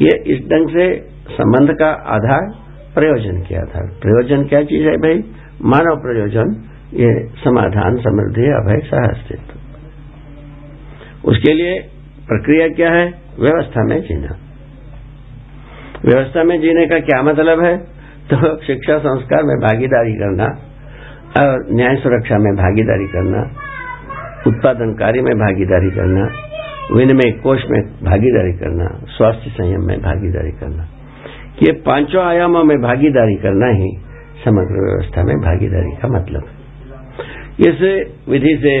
ये इस ढंग से संबंध का आधार प्रयोजन के आधार प्रयोजन क्या चीज़ है भाई? मानव प्रयोजन, ये समाधान, समृद्धि, अभय, सहअस्तित्व। उसके लिए प्रक्रिया क्या है? व्यवस्था में जीना। व्यवस्था में जीने का क्या मतलब है? तो शिक्षा, संस्कार में भागीदारी करना और न्याय सुरक्षा में भागीदारी करना, उत्पादन कार्य में भागीदारी करना विनिमय कोष में भागीदारी करना, स्वास्थ्य संयम में भागीदारी करना। ये पाँचों आयामों में भागीदारी करना ही समग्र व्यवस्था में भागीदारी का मतलब है। इस विधि से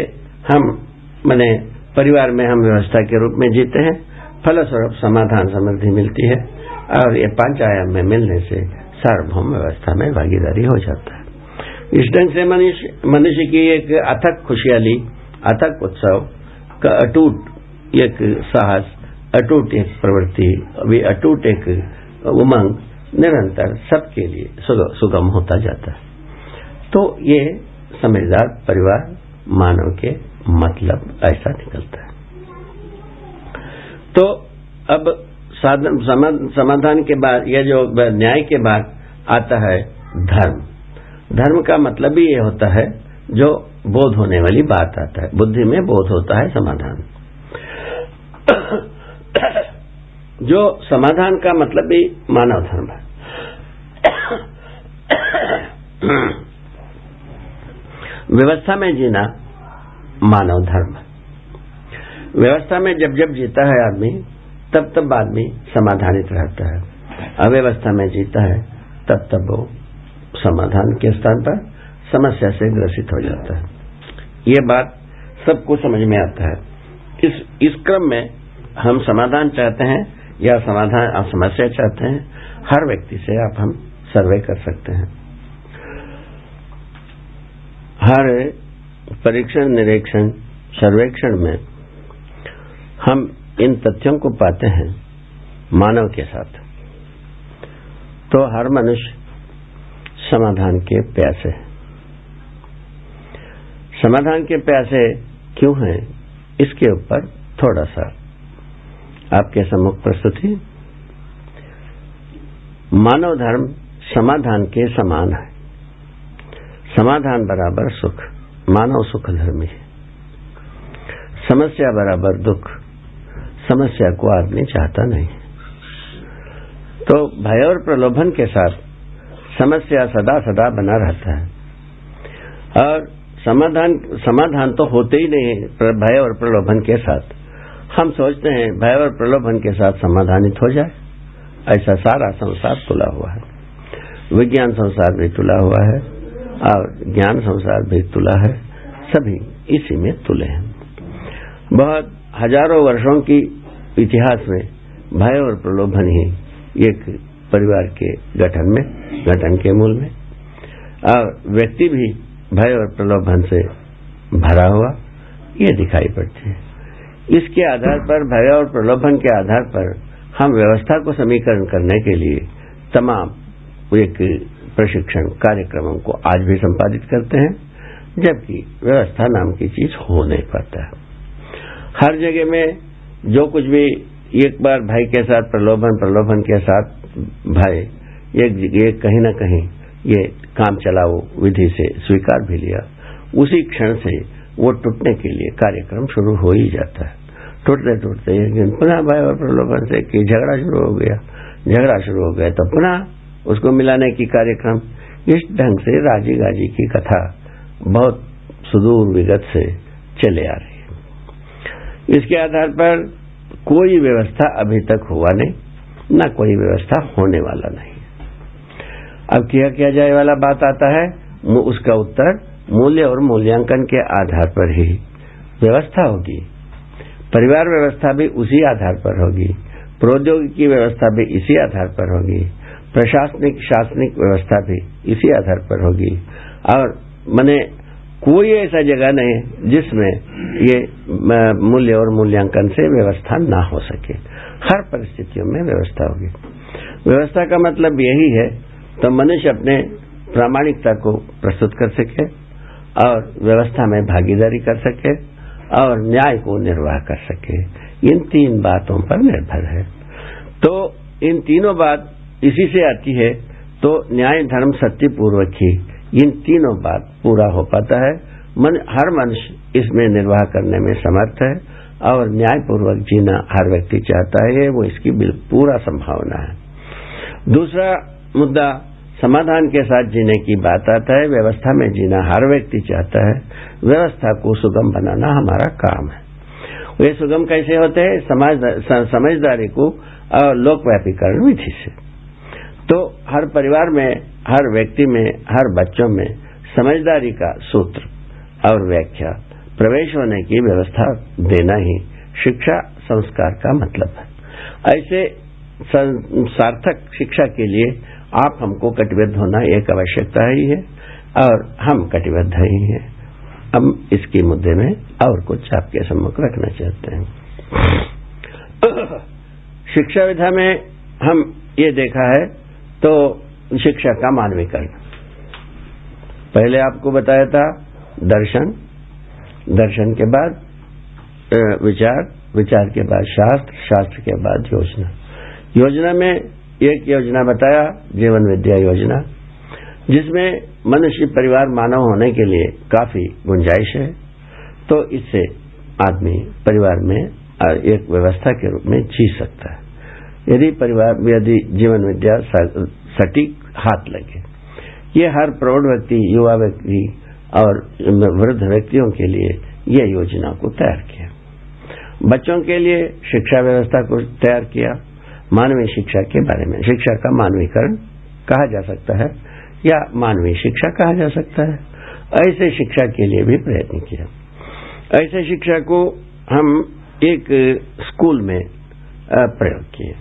हम, मैंने परिवार में हम व्यवस्था के रूप में जीते हैं, फलस्वरूप समाधान समृद्धि मिलती है, और ये पाँच आयाम में मिलने से सार्वभौम व्यवस्था में भागीदारी हो जाता है। इस ढंग से मनुष्य मनुष्य की एक अथक खुशहाली अथक उत्सव, का अटूट एक साहस, अटूट एक प्रवृत्ति, अभी अटूट एक उमंग निरंतर सबके लिए सुगम होता जाता है। तो ये समझदार परिवार मानव के मतलब ऐसा निकलता है। तो अब समाधान के बाद, या जो न्याय के बाद आता है धर्म। धर्म का मतलब ही ये होता है जो बोध होने वाली बात आता है। बुद्धि में बोध होता है समाधान। जो समाधान का मतलब भी मानव धर्म है। व्यवस्था में जीना मानव धर्म व्यवस्था में जब जब जीता है आदमी, तब तब आदमी समाधानित रहता है। अव्यवस्था में जीता है, तब तब वो समाधान के स्थान पर समस्या से ग्रसित हो जाता है। ये बात सबको समझ में आता है। इस इस क्रम में हम समाधान चाहते हैं या समाधान आप समस्या चाहते हैं, हर व्यक्ति से आप हम सर्वे कर सकते हैं। हर परीक्षण, निरीक्षण, सर्वेक्षण में हम इन तथ्यों को पाते हैं मानव के साथ। तो हर मनुष्य समाधान के प्यासे समाधान के प्यासे क्यों हैं? इसके ऊपर थोड़ा सा आपके सम्मुख प्रस्तुति मानव धर्म समाधान के समान है। समाधान बराबर सुख, मानव सुख धर्मी है। समस्या बराबर दुख, समस्या को आदमी चाहता नहीं तो भय और प्रलोभन के साथ समस्या सदा सदा बना रहता है। और समाधान समाधान तो होते ही नहीं भय और प्रलोभन के साथ। हम सोचते हैं भय और प्रलोभन के साथ समाधानित हो जाए। ऐसा सारा संसार तुला हुआ है। विज्ञान संसार भी तुला हुआ है और ज्ञान संसार भी तुला है। सभी इसी में तुले हैं। बहुत हज़ारों वर्षों की इतिहास में भय और प्रलोभन ही एक परिवार के गठन में, गठन के मूल में। और व्यक्ति भी भय और प्रलोभन से भरा हुआ, ये दिखाई पड़ती है। इसके आधार पर, भय और प्रलोभन के आधार पर हम व्यवस्था को समीकरण करने के लिए तमाम एक प्रशिक्षण कार्यक्रमों को आज भी संपादित करते हैं, जबकि व्यवस्था नाम की चीज़ हो नहीं पाता है। हर जगह में जो कुछ भी एक बार भाई के साथ, प्रलोभन प्रलोभन के साथ भाई एक एक कहीं ना कहीं ये काम चलाओ विधि से स्वीकार भी लिया, उसी क्षण से वो टूटने के लिए कार्यक्रम शुरू हो ही जाता है। टूटते टूटते एक दिन पुनः भय और प्रलोभन से कि झगड़ा शुरू हो गया। झगड़ा शुरू हो गया तो पुनः उसको मिलाने की कार्यक्रम। इस ढंग से राज़ी गाजी की कथा बहुत सुदूर विगत से चले आ रही है। इसके आधार पर कोई व्यवस्था अभी तक हुआ नहीं, न कोई व्यवस्था होने वाला नहीं अब किया किया जाए वाला बात आता है उसका उत्तर मूल्य और मूल्यांकन के आधार पर ही व्यवस्था होगी। परिवार व्यवस्था भी उसी आधार पर होगी। प्रौद्योगिकी व्यवस्था भी इसी आधार पर होगी। प्रशासनिक, शासनिक व्यवस्था भी इसी आधार पर होगी। और मैंने कोई ऐसा जगह नहीं जिसमें ये मूल्य और मूल्यांकन से व्यवस्था ना हो सके। हर परिस्थितियों में व्यवस्था होगी। व्यवस्था का मतलब यही है तो मनुष्य अपने प्रामाणिकता को प्रस्तुत कर सके और व्यवस्था में भागीदारी कर सके। और न्याय को निर्वाह कर सके। इन तीन बातों पर निर्भर है। तो इन तीनों बात इसी से आती है तो न्याय, धर्म, सत्य पूर्वक ही इन तीनों बात पूरा हो पाता है। मन, हर मनुष्य इसमें निर्वाह करने में समर्थ है और न्यायपूर्वक जीना हर व्यक्ति चाहता है, वो इसकी पूरा संभावना है। दूसरा मुद्दा समाधान के साथ जीने की बात आता है, व्यवस्था में जीना हर व्यक्ति चाहता है, व्यवस्था को सुगम बनाना हमारा काम है। वे सुगम कैसे होते हैं? समझदारी को लोकव्यापीकरण विधि से। तो हर परिवार में, हर व्यक्ति में, हर बच्चों में समझदारी का सूत्र और व्याख्या प्रवेश होने की व्यवस्था देना ही शिक्षा संस्कार का मतलब है। ऐसे सार्थक शिक्षा के लिए आप हमको कटिबद्ध होना एक आवश्यकता ही है, और हम कटिबद्ध ही हैं। हम इसके मुद्दे में और कुछ आपके सम्मुख रखना चाहते हैं। शिक्षा विधा में हम ये देखा है तो शिक्षा का मानवीकरण। पहले आपको बताया था, दर्शन। दर्शन के बाद विचार। विचार के बाद शास्त्र। शास्त्र के बाद योजना। योजना में एक योजना बताया, जीवन विद्या योजना, जिसमें मनुष्य परिवार मानव होने के लिए काफ़ी गुंजाइश है। तो इससे आदमी परिवार में एक व्यवस्था के रूप में जी सकता है। यदि परिवार यदि जीवन विद्या सटीक हाथ लगे, ये हर प्रौढ़ व्यक्ति, युवा व्यक्ति और वृद्ध व्यक्तियों के लिए यह योजना को तैयार किया। बच्चों के लिए शिक्षा व्यवस्था को तैयार किया। मानवीय शिक्षा के बारे में। शिक्षा का मानवीकरण कहा जा सकता है, या मानवीय शिक्षा कहा जा सकता है। ऐसे शिक्षा के लिए भी प्रयत्न किया। ऐसे शिक्षा को हम एक स्कूल में प्रयोग किए।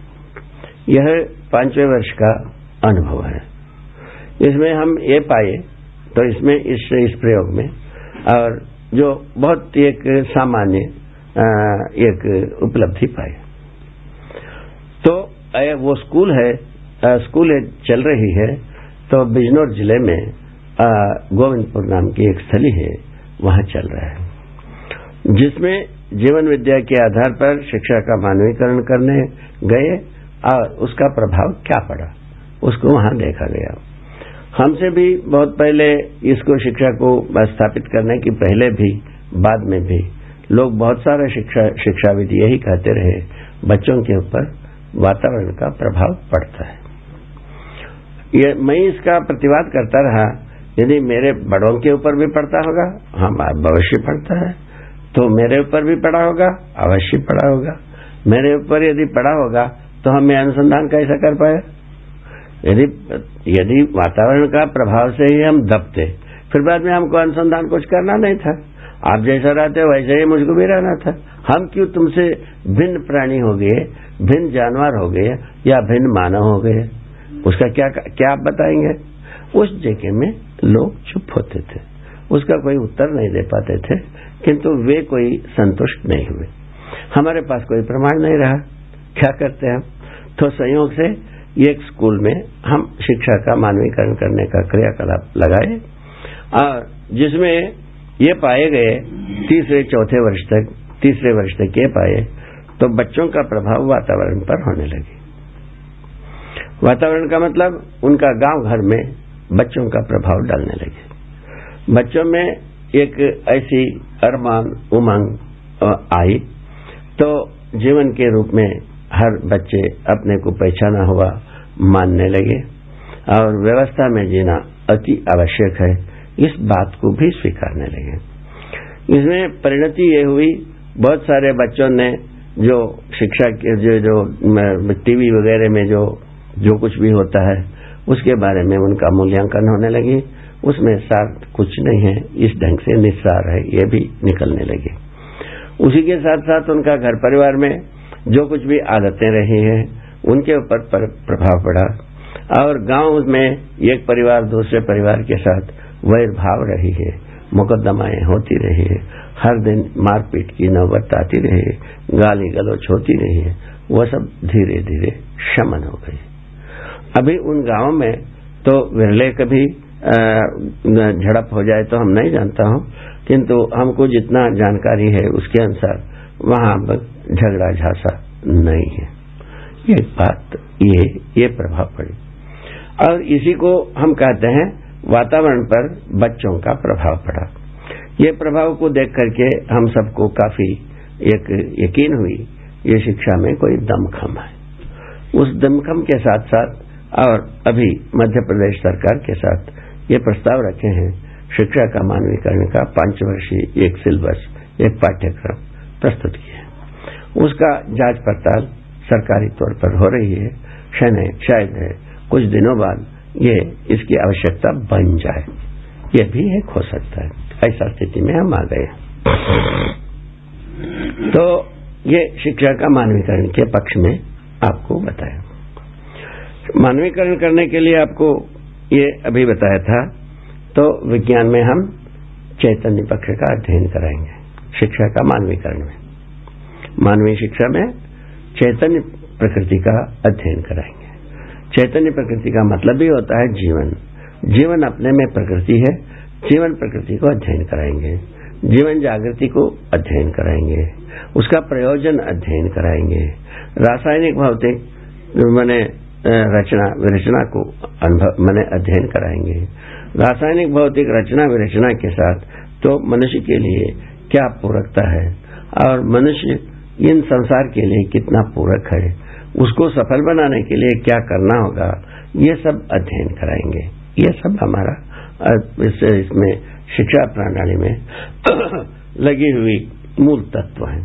यह पाँचवें वर्ष का अनुभव है। इसमें हम ये पाए तो इसमें इस इस प्रयोग में, और जो बहुत एक सामान्य एक उपलब्धि पाई। तो वो स्कूल है स्कूल चल रही है तो बिजनौर ज़िले में गोविंदपुर नाम की एक स्थली है, वहाँ चल रहा है। जिसमें जीवन विद्या के आधार पर शिक्षा का मानवीकरण करने गए, और उसका प्रभाव क्या पड़ा, उसको वहाँ देखा गया। हमसे भी बहुत पहले इसको शिक्षा को स्थापित करने की पहले भी, बाद में भी, लोग बहुत सारे शिक्षा, शिक्षाविद यही कहते रहे, बच्चों के ऊपर वातावरण का प्रभाव पड़ता है। ये मैं इसका प्रतिवाद करता रहा, यदि मेरे बड़ों के ऊपर भी पड़ता होगा हाँ अवश्य पड़ता है तो मेरे ऊपर भी पड़ा होगा, अवश्य पड़ा होगा। मेरे ऊपर यदि पड़ा होगा तो हम हमें अनुसंधान कैसा कर पाए? यदि यदि वातावरण का प्रभाव से ही हम दबते, फिर बाद में हमको अनुसंधान कुछ करना नहीं था। आप जैसा रहते वैसे ही मुझको भी रहना था। हम क्यों तुमसे भिन्न प्राणी हो गए, भिन्न जानवर हो गए या भिन्न मानव हो गए? उसका क्या क्या आप बताएँगे? उस जगह में लोग चुप होते थे। उसका कोई उत्तर नहीं दे पाते थे, किंतु वे कोई संतुष्ट नहीं हुए। हमारे पास कोई प्रमाण नहीं रहा। क्या करते हम? तो संयोग से एक स्कूल में हम शिक्षा का मानवीकरण करने का क्रियाकलाप लगाए और जिसमें ये पाए गए तीसरे, चौथे वर्ष तक तीसरे वर्ष तक ये पाए तो बच्चों का प्रभाव वातावरण पर होने लगे। वातावरण का मतलब उनका गाँव घर में बच्चों का प्रभाव डालने लगे। बच्चों में एक ऐसी अरमान, उमंग आई तो जीवन के रूप में हर बच्चे अपने को पहचाना हुआ मानने लगे और व्यवस्था में जीना अति आवश्यक है, इस बात को भी स्वीकारने लगे। इसमें परिणति ये हुई बहुत सारे बच्चों ने जो शिक्षा के, जो जो टीवी वगैरह में जो जो कुछ भी होता है, उसके बारे में उनका मूल्यांकन होने लगी। उसमें सार कुछ नहीं है, इस ढंग से निस्सार है, ये भी निकलने लगे। उसी के साथ साथ उनका घर परिवार में जो कुछ भी आदतें रही हैं, उनके ऊपर प्रभाव पड़ा और गाँव में एक परिवार दूसरे परिवार के साथ वैर भाव रही है, मुकदमाएँ होती रही है। हर दिन मारपीट की नौबत आती रही, गाली गलोच होती रही है वह सब धीरे धीरे शमन हो गई अभी उन गाँवों में तो विरले कभी झड़प हो जाए तो हम नहीं जानता हूँ, किंतु हमको जितना जानकारी है उसके अनुसार वहाँ पर झगड़ा झांसा नहीं है। ये बात, ये ये प्रभाव पड़े। और इसी को हम कहते हैं वातावरण पर बच्चों का प्रभाव पड़ा। ये प्रभाव को देख करके हम सबको काफ़ी एक यकीन हुई, ये शिक्षा में कोई दमखम है। उस दमखम के साथ साथ और अभी मध्य प्रदेश सरकार के साथ ये प्रस्ताव रखे हैं, शिक्षा का मानवीकरण का पाँच वर्षीय एक सिलेबस, एक पाठ्यक्रम प्रस्तुत किया है। उसका जाँच पड़ताल सरकारी तौर पर हो रही है शायद है कुछ दिनों बाद ये इसकी आवश्यकता बन जाए। ये भी एक हो सकता है। ऐसा स्थिति में हम आ गए तो ये शिक्षा का मानवीकरण के पक्ष में आपको बताया। मानवीकरण करने के लिए आपको ये अभी बताया था तो विज्ञान में हम चैतन्य पक्ष का अध्ययन कराएँगे, शिक्षा का मानवीकरण में। मानवीय शिक्षा में चैतन्य प्रकृति का अध्ययन कराएँगे। चैतन्य प्रकृति का मतलब भी होता है जीवन। जीवन अपने में प्रकृति है जीवन प्रकृति को अध्ययन कराएँगे, जीवन जागृति को अध्ययन कराएँगे, उसका प्रयोजन अध्ययन कराएँगे। रासायनिक भौतिक, मैंने रचना, विरचना को अनुभव, मैंने अध्ययन कराएँगे। रासायनिक भौतिक रचना, विरचना के साथ तो मनुष्य के लिए क्या पूरकता है? और मनुष्य इन संसार के लिए कितना पूरक है? उसको सफल बनाने के लिए क्या करना होगा? ये सब अध्ययन कराएँगे। ये सब हमारा इसमें शिक्षा प्रणाली में लगी हुई मूल तत्व है।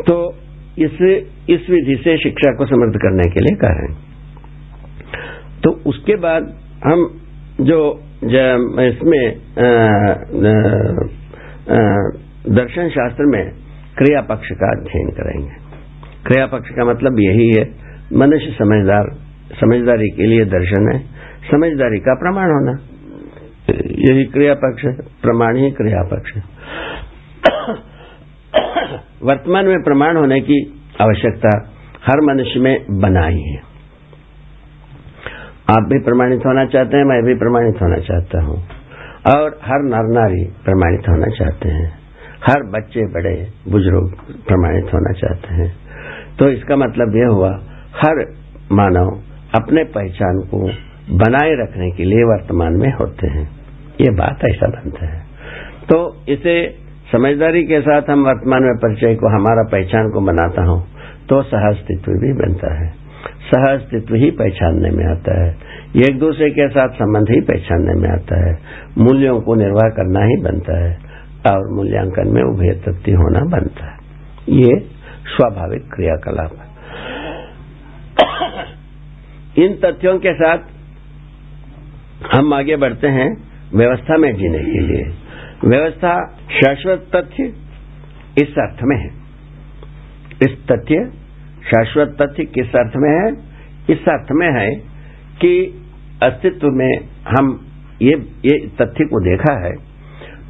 तो इस इस विधि से शिक्षा को समृद्ध करने के लिए कह रहे हैं। तो उसके बाद हम जो इसमें दर्शन शास्त्र में क्रिया पक्ष का अध्ययन करेंगे। क्रिया पक्ष का मतलब यही है, मनुष्य समझदार, समझदारी के लिए दर्शन है। समझदारी का प्रमाण होना। यही क्रिया पक्ष है प्रमाण ही क्रिया पक्ष है। वर्तमान में प्रमाण होने की आवश्यकता हर मनुष्य में बनाई है आप भी प्रमाणित होना चाहते हैं, मैं भी प्रमाणित होना चाहता हूँ। और हर नर नारी प्रमाणित होना चाहते हैं। हर बच्चे, बड़े, बुज़ुर्ग प्रमाणित होना चाहते हैं। तो इसका मतलब यह हुआ, हर मानव अपने पहचान को बनाए रखने के लिए वर्तमान में होते हैं। ये बात ऐसा बनता है। तो इसे समझदारी के साथ हम वर्तमान में परिचय को, हमारा पहचान को बनाता हूँ तो सहअस्तित्व भी बनता है। सहअस्तित्व ही पहचानने में आता है। एक दूसरे के साथ संबंध ही पहचानने में आता है। मूल्यों को निर्वाह करना ही बनता है और मूल्यांकन में उभय तृप्ति होना बनता है। ये स्वाभाविक क्रियाकलाप है। इन तथ्यों के साथ हम आगे बढ़ते हैं। व्यवस्था में जीने के लिए। व्यवस्था शाश्वत तथ्य इस अर्थ में है? इस तथ्य शाश्वत तथ्य किस अर्थ में है? इस अर्थ में है कि अस्तित्व में हम ये ये तथ्य को देखा है,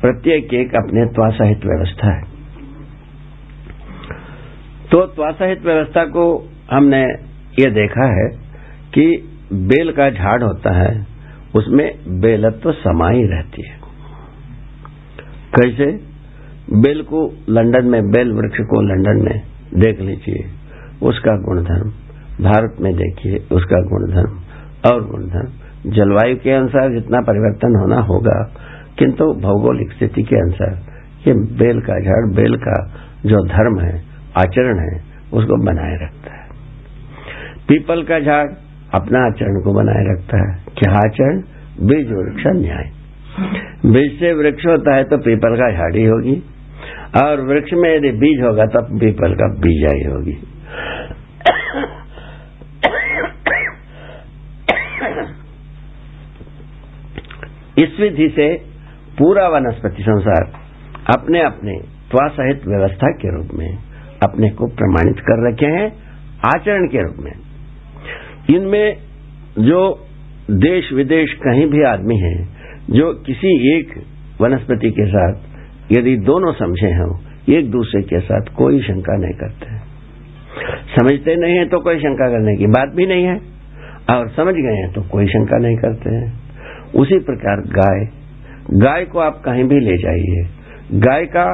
प्रत्येक एक अपने त्वासहित व्यवस्था है। तो त्वासहित व्यवस्था को हमने ये देखा है कि बेल का झाड़ होता है उसमें बेलत्व समाई रहती है। कैसे? बेल को लंदन में, बेल वृक्ष को लंदन में देख लीजिए, उसका गुणधर्म। भारत में देखिए, उसका गुणधर्म और गुणधर्म। जलवायु के अनुसार जितना परिवर्तन होना होगा, किंतु भौगोलिक स्थिति के अनुसार, ये बेल का झाड़, बेल का जो धर्म है, आचरण है, उसको बनाए रखता है। पीपल का झाड़ अपना आचरण को बनाए रखता है। आचरण बीज वृक्ष न्याय। बीज से वृक्ष होता है तो पीपल का झाड़ी होगी। और वृक्ष में यदि बीज होगा तब पीपल का बीजाई होगी। इस विधि से पूरा वनस्पति संसार अपने अपने त्वासहित व्यवस्था के रूप में अपने को प्रमाणित कर रखे हैं, आचरण के रूप में। इनमें जो देश विदेश कहीं भी आदमी है जो किसी एक वनस्पति के साथ यदि दोनों समझे हों, एक दूसरे के साथ कोई शंका नहीं करते। समझते नहीं है तो कोई शंका करने की बात भी नहीं है, और समझ गए हैं तो कोई शंका नहीं करते हैं। उसी प्रकार गाय। गाय को आप कहीं भी ले जाइए। गाय का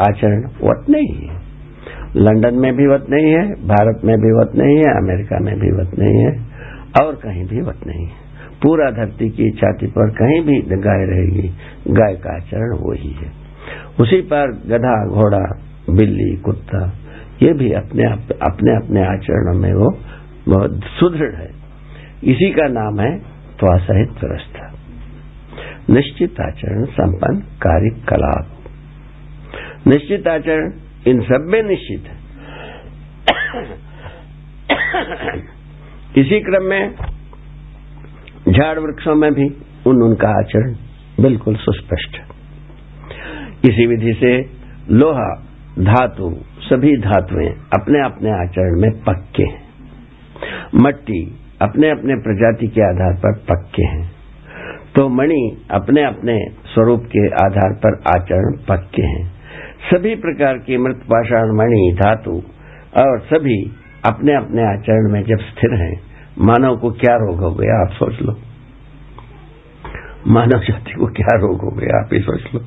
आचरण वत नहीं है। लंदन में भी वत नहीं है, भारत में भी वत नहीं है, अमेरिका में भी वत नहीं है, और कहीं भी वत नहीं है। पूरा धरती की छाती पर कहीं भी गाय रहेगी। गाय का आचरण वही है। उसी पर गधा, घोड़ा, बिल्ली, कुत्ता, ये भी अपने अपने अपने आचरणों में वो बहुत सुदृढ़ है। इसी का नाम है त्वासहित व्यवस्था निश्चित आचरण, संपन्न कार्य, कलाप। निश्चित आचरण, इन सब में निश्चित है। इसी क्रम में झाड़ वृक्षों में भी उन उनका आचरण बिल्कुल सुस्पष्ट है। इसी विधि से लोहा, धातु, सभी धातुएँ अपने अपने आचरण में पक्के हैं। मट्टी अपने अपने प्रजाति के आधार पर पक्के हैं। तो मणि अपने अपने स्वरूप के आधार पर आचरण पक्के हैं। सभी प्रकार की मृत पाषाण मणि, धातु और सभी अपने अपने आचरण में जब स्थिर हैं मानव को क्या रोग हो गया, आप सोच लो। मानव जाति को क्या रोग हो गया, आप ही सोच लो।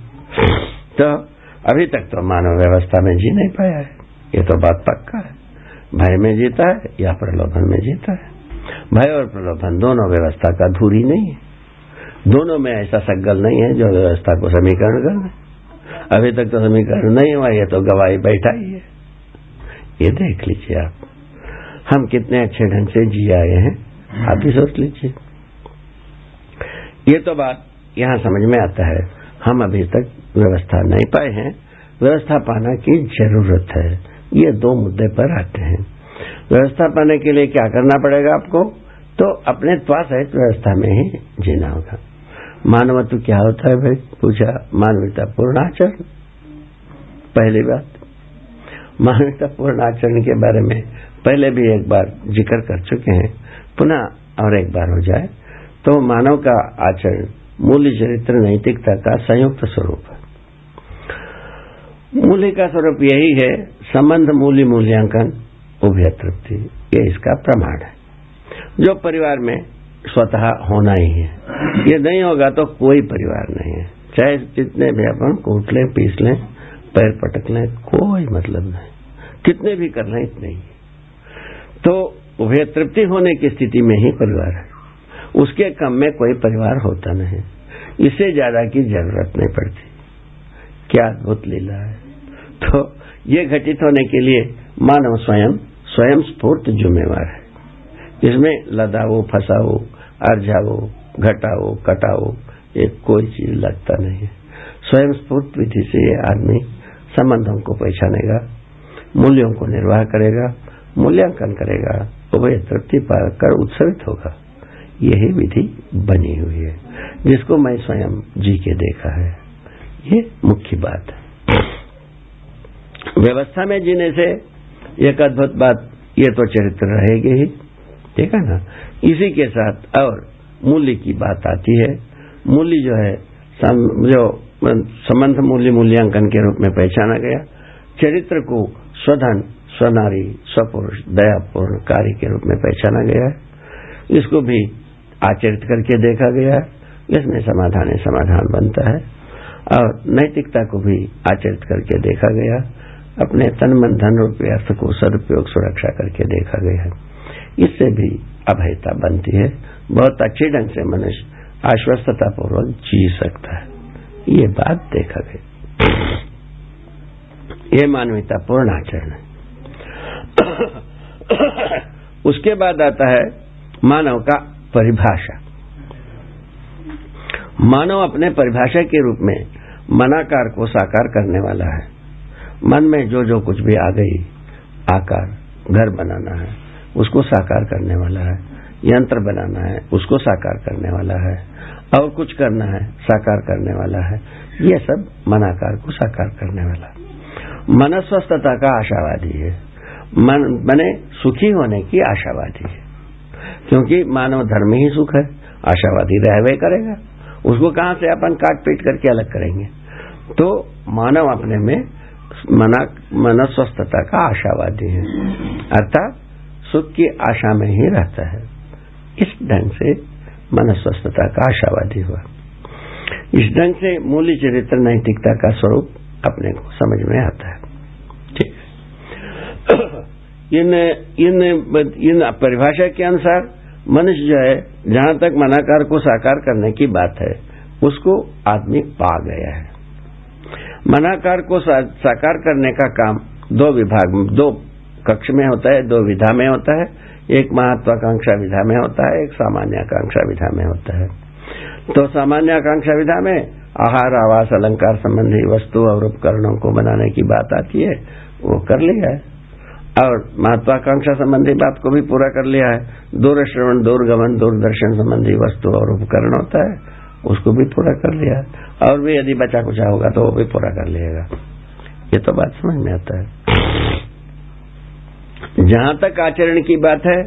तो अभी तक तो मानव व्यवस्था में जी नहीं पाया है। ये तो बात पक्का है। भय में जीता है या प्रलोभन में जीता है। भय और प्रलोभन दोनों व्यवस्था का धूरी नहीं है। दोनों में ऐसा सगल नहीं है जो व्यवस्था को समीकरण कर दे। अभी तक तो समीकरण नहीं हुआ, ये तो गवाही बैठा ही है। ये देख लीजिए आप। हम कितने अच्छे ढंग से जी आए हैं। आप ही सोच लीजिए। ये तो बात यहाँ समझ में आता है। हम अभी तक व्यवस्था नहीं पाए हैं। व्यवस्था पाना की ज़रूरत है। ये दो मुद्दे पर आते हैं। व्यवस्था पाने के लिए क्या करना पड़ेगा आपको? तो अपने त्वा सहित व्यवस्था में ही जीना होगा। मानवत्व क्या होता है भाई? पूछा मानवता पूर्ण आचरण। पहली बात मानवता पूर्ण आचरण के बारे में पहले भी एक बार ज़िक्र कर चुके हैं, पुनः और एक बार हो जाए तो मानव का आचरण, मूल्य चरित्र नैतिकता का संयुक्त स्वरूप है। मूल्य का स्वरूप यही है, संबंध मूल्य मूल्यांकन उभय तृप्ति ये इसका प्रमाण है। जो परिवार में स्वतः होना ही है, ये नहीं होगा तो कोई परिवार नहीं है। चाहे जितने भी अपन कूट लें, पीस लें, पैर पटक लें, कोई मतलब नहीं। कितने भी कर लें, इतने ही। तो उभय तृप्ति होने की स्थिति में ही परिवार है। उसके कम में कोई परिवार होता नहीं। इससे ज़्यादा की ज़रूरत नहीं पड़ती। क्या अद्भुत लीला है। तो ये घटित होने के लिए मानव स्वयं स्वयं स्फूर्त जुम्मेवार है। इसमें लदाओ, फसाओ अर्जाओ घटाओ, कटाओ, ये कोई चीज़ लगता नहीं है। स्वयं स्फूर्त विधि से ये आदमी संबंधों को पहचानेगा, मूल्यों को निर्वाह करेगा मूल्यांकन करेगा तो उभय तृप्ति पाकर उत्सवित होगा। यही विधि बनी हुई है, जिसको मैं स्वयं जी के देखा है। ये मुख्य बात है। व्यवस्था में जीने से एक अद्भुत बात, ये तो चरित्र रहेगी ही। ठीक है ना? इसी के साथ और मूल्य की बात आती है। मूल्य जो है जो, संबंध मूल्य मूल्यांकन के रूप में पहचाना गया। चरित्र को स्वधन स्वनारी, स्वपुरुष दयापूर्ण कार्य के रूप में पहचाना गया है। इसको भी आचरित करके देखा गया है। इसमें समाधान समाधान बनता है। और नैतिकता को भी आचरित करके देखा गया अपने तन मन धन रुपये अर्थ को सदुपयोग, सुरक्षा करके देखा गया है। इससे भी अभयता बनती है। बहुत अच्छे ढंग से मनुष्य आश्वस्तता पूर्वक जी सकता है। ये बात देखा गया। ये मानवीयता पूर्ण आचरण है। उसके बाद आता है मानव का परिभाषा। मानव अपने परिभाषा के रूप में मनाकार को साकार करने वाला है। मन में जो जो कुछ भी आ गई, आकार, घर बनाना है, उसको साकार करने वाला है। यंत्र बनाना है, उसको साकार करने वाला है। और कुछ करना है, साकार करने वाला है। ये सब मनाकार को साकार करने वाला। मन स्वस्थता का आशावादी है। मन बने सुखी होने की आशावादी है। क्योंकि मानव धर्म ही सुख है, आशावादी रहवे करेगा। उसको कहाँ से अपन काट पीट करके अलग करेंगे? तो मानव अपने में मना, मनस्वस्थता का आशावादी है। अर्थात सुख की आशा में ही रहता है। इस ढंग से मनस्वस्थता का आशावादी हुआ। इस ढंग से मूल्य चरित्र नैतिकता का स्वरूप अपने को समझ में आता है। इन इन इन परिभाषा के अनुसार मनुष्य जो है, जहाँ तक मनाकार को साकार करने की बात है, उसको आदमी पा गया है। मनाकार को साकार करने का काम दो विभाग, दो कक्ष में होता है, दो विधा में होता है। एक महत्वाकांक्षा विधा में होता है, एक सामान्य आकांक्षा विधा में होता है। तो सामान्य आकांक्षा विधा में आहार, आवास, अलंकार संबंधी वस्तु और उपकरणों को बनाने की बात आती है, वो कर लिया है। और महत्वाकांक्षा संबंधी बात को भी पूरा कर लिया है। दूर श्रवण दूरगमन, दूरदर्शन संबंधी वस्तु और उपकरण होता है, उसको भी पूरा कर लिया है। और भी यदि बचा कुचा होगा तो वो भी पूरा कर लिएगा ये तो बात समझ में आता है। जहाँ तक आचरण की बात है,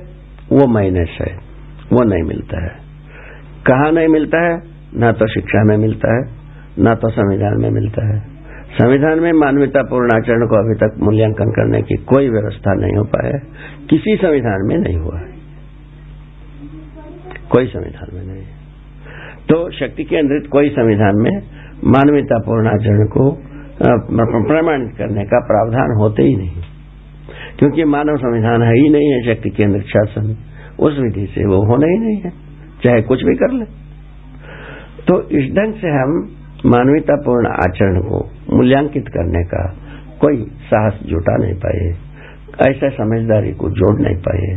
वो माइनस है, वो नहीं मिलता है। कहा नहीं मिलता है? न तो शिक्षा में मिलता है, न तो संविधान में मिलता है। संविधान में मानवतापूर्ण आचरण को अभी तक मूल्यांकन करने की कोई व्यवस्था नहीं हो पाया किसी संविधान में नहीं हुआ है। कोई संविधान में नहीं। तो शक्ति केंद्रित कोई संविधान में मानवतापूर्ण आचरण को प्रमाणित करने का प्रावधान होते ही नहीं। क्योंकि मानव संविधान है ही नहीं, है शक्ति केंद्रित शासन। उस विधि से वो होना ही नहीं है, चाहे कुछ भी कर ले। तो इस ढंग से हम मानवतापूर्ण आचरण को मूल्यांकित करने का कोई साहस जुटा नहीं पाए ऐसे समझदारी को जोड़ नहीं पाए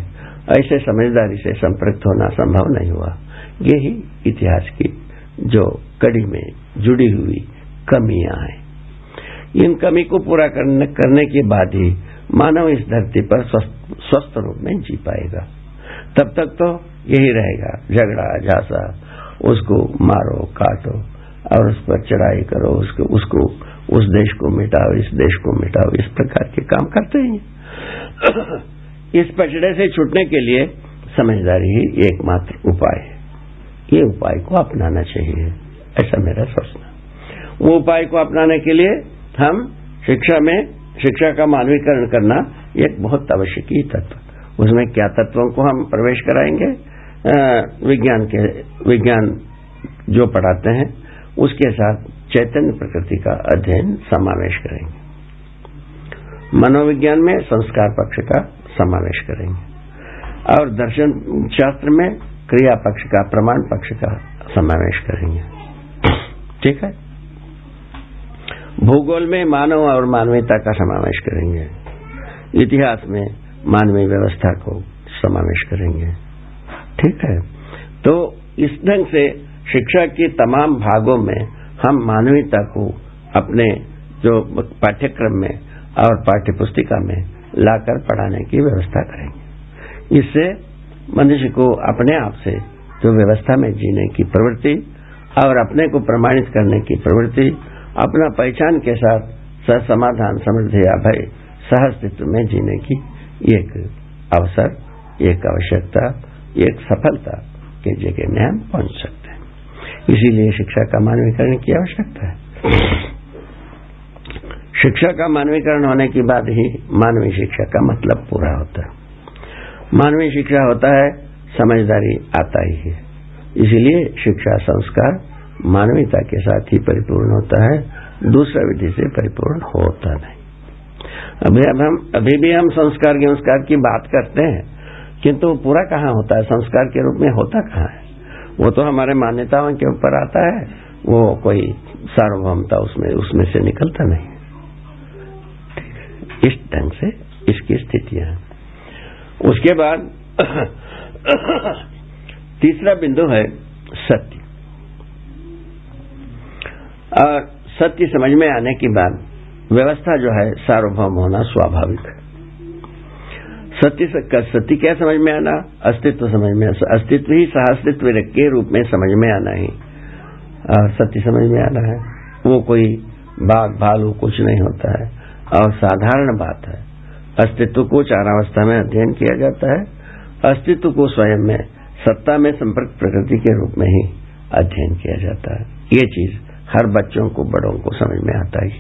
ऐसे समझदारी से संपर्क होना संभव नहीं हुआ। यही इतिहास की जो कड़ी में जुड़ी हुई कमियाँ हैं। इन कमी को पूरा करने, करने के बाद ही मानव इस धरती पर स्वस्थ रूप में जी पाएगा। तब तक तो यही रहेगा झगड़ा झांसा उसको मारो काटो और उस पर चढ़ाई करो उसको उसको उस देश को मिटाओ, इस देश को मिटाओ, इस प्रकार के काम करते हैं। इस पचड़े से छूटने के लिए समझदारी ही एकमात्र उपाय है। ये उपाय को अपनाना चाहिए, ऐसा मेरा सोचना वो उपाय को अपनाने के लिए हम शिक्षा में, शिक्षा का मानवीकरण करना एक बहुत आवश्यक तत्व उसमें क्या तत्वों को हम प्रवेश कराएँगे? विज्ञान के, विज्ञान जो पढ़ाते हैं, उसके साथ चैतन्य प्रकृति का अध्ययन समावेश करेंगे। मनोविज्ञान में संस्कार पक्ष का समावेश करेंगे। और दर्शन शास्त्र में क्रिया पक्ष का, प्रमाण पक्ष का समावेश करेंगे। ठीक है? भूगोल में मानव और मानवीयता का समावेश करेंगे। इतिहास में मानवीय व्यवस्था को समावेश करेंगे। ठीक है? तो इस ढंग से शिक्षा के तमाम भागों में हम मानवीयता को अपने जो पाठ्यक्रम में और पाठ्य पुस्तिका में लाकर पढ़ाने की व्यवस्था करेंगे। इससे मनुष्य को अपने आप से जो व्यवस्था में जीने की प्रवृत्ति और अपने को प्रमाणित करने की प्रवृत्ति, अपना पहचान के साथ समाधान समृद्धि या भय, सहअस्तित्व में जीने की एक अवसर, एक आवश्यकता, एक सफलता के जगह में हम पहुँच सकते इसीलिए शिक्षा का मानवीकरण की आवश्यकता है। शिक्षा का मानवीकरण होने के बाद ही मानवीय शिक्षा का मतलब पूरा होता है। मानवीय शिक्षा होता है, समझदारी आता ही है। इसीलिए शिक्षा संस्कार मानवीयता के साथ ही परिपूर्ण होता है, दूसरा विधि से परिपूर्ण होता नहीं। अभी अब हम, अभी भी हम संस्कार संस्कार की बात करते हैं, किंतु पूरा कहाँ होता है? संस्कार के रूप में होता कहाँ है? वो तो हमारे मान्यताओं के ऊपर आता है। वो कोई सार्वभौमता उसमें उसमें से निकलता नहीं इस ढंग से इसकी स्थितियाँ उसके बाद तीसरा बिंदु है सत्य। और सत्य समझ में आने के बाद व्यवस्था जो है सार्वभौम होना स्वाभाविक है। सत्य सत्य क्या समझ में आना? अस्तित्व समझ में अस्तित्व ही सहअस्तित्व के रूप में समझ में आना ही। और सत्य समझ में आना है। वो कोई बाघ भालू कुछ नहीं होता है। और साधारण बात है। अस्तित्व को चारावस्था में अध्ययन किया जाता है। अस्तित्व को स्वयं में, सत्ता में संपर्क प्रकृति के रूप में ही अध्ययन किया जाता है। ये चीज़ हर बच्चों को, बड़ों को समझ में आता ही।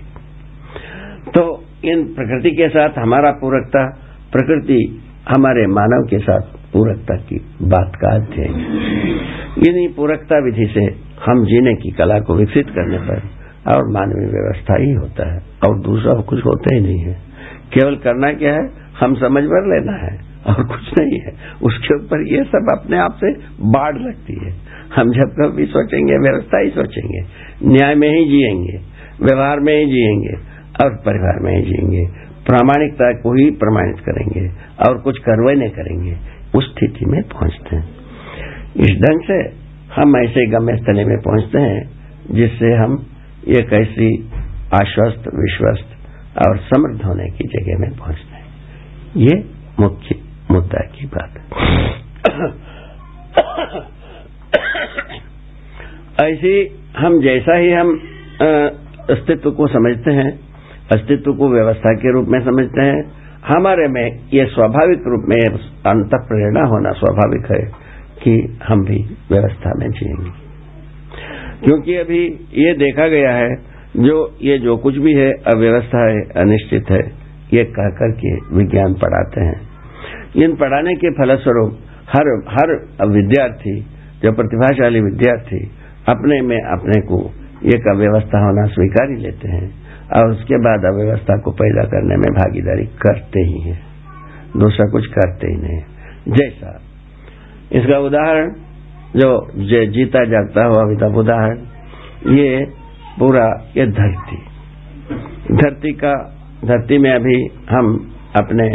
तो इन प्रकृति के साथ हमारा पूरकता प्रकृति हमारे मानव के साथ पूरकता की बात का अध्ययन। इन्हीं पूरकता विधि से हम जीने की कला को विकसित करने पर और मानवीय व्यवस्था ही होता है और दूसरा कुछ होता ही नहीं है। केवल करना क्या है? हम समझ भर लेना है और कुछ नहीं है। उसके ऊपर ये सब अपने आप से बाढ़ लगती है। हम जब कभी सोचेंगे, व्यवस्था ही सोचेंगे, न्याय में ही जिएँगे, व्यवहार में ही जिएँगे और परिवार में ही जिएँगे प्रामाणिकता को ही प्रमाणित करेंगे और कुछ कार्रवाई नहीं करेंगे, उस स्थिति में पहुँचते हैं। इस ढंग से हम ऐसे गम्य स्थले में पहुँचते हैं, जिससे हम एक ऐसी आश्वस्त, विश्वस्त और समृद्ध होने की जगह में पहुँचते हैं। ये मुख्य मुद्दा की बात है। ऐसी हम जैसा ही हम अस्तित्व को समझते हैं अस्तित्व को व्यवस्था के रूप में समझते हैं। हमारे में ये स्वाभाविक रूप में अंत प्रेरणा होना स्वाभाविक है कि हम भी व्यवस्था में जिएँगे। क्योंकि अभी ये देखा गया है, जो ये जो कुछ भी है, अव्यवस्था है, अनिश्चित है, ये कह करके विज्ञान पढ़ाते हैं। इन पढ़ाने के फलस्वरूप हर हर विद्यार्थी, जो प्रतिभाशाली विद्यार्थी, अपने में अपने को एक अव्यवस्था होना स्वीकार ही लेते हैं। और उसके बाद अव्यवस्था को पैदा करने में भागीदारी करते ही हैं। दूसरा कुछ करते ही नहीं। जैसा, इसका उदाहरण, जो जीता जागता हुआ अमिताभ उदाहरण, ये पूरा ये धरती। धरती का, धरती में अभी हम अपने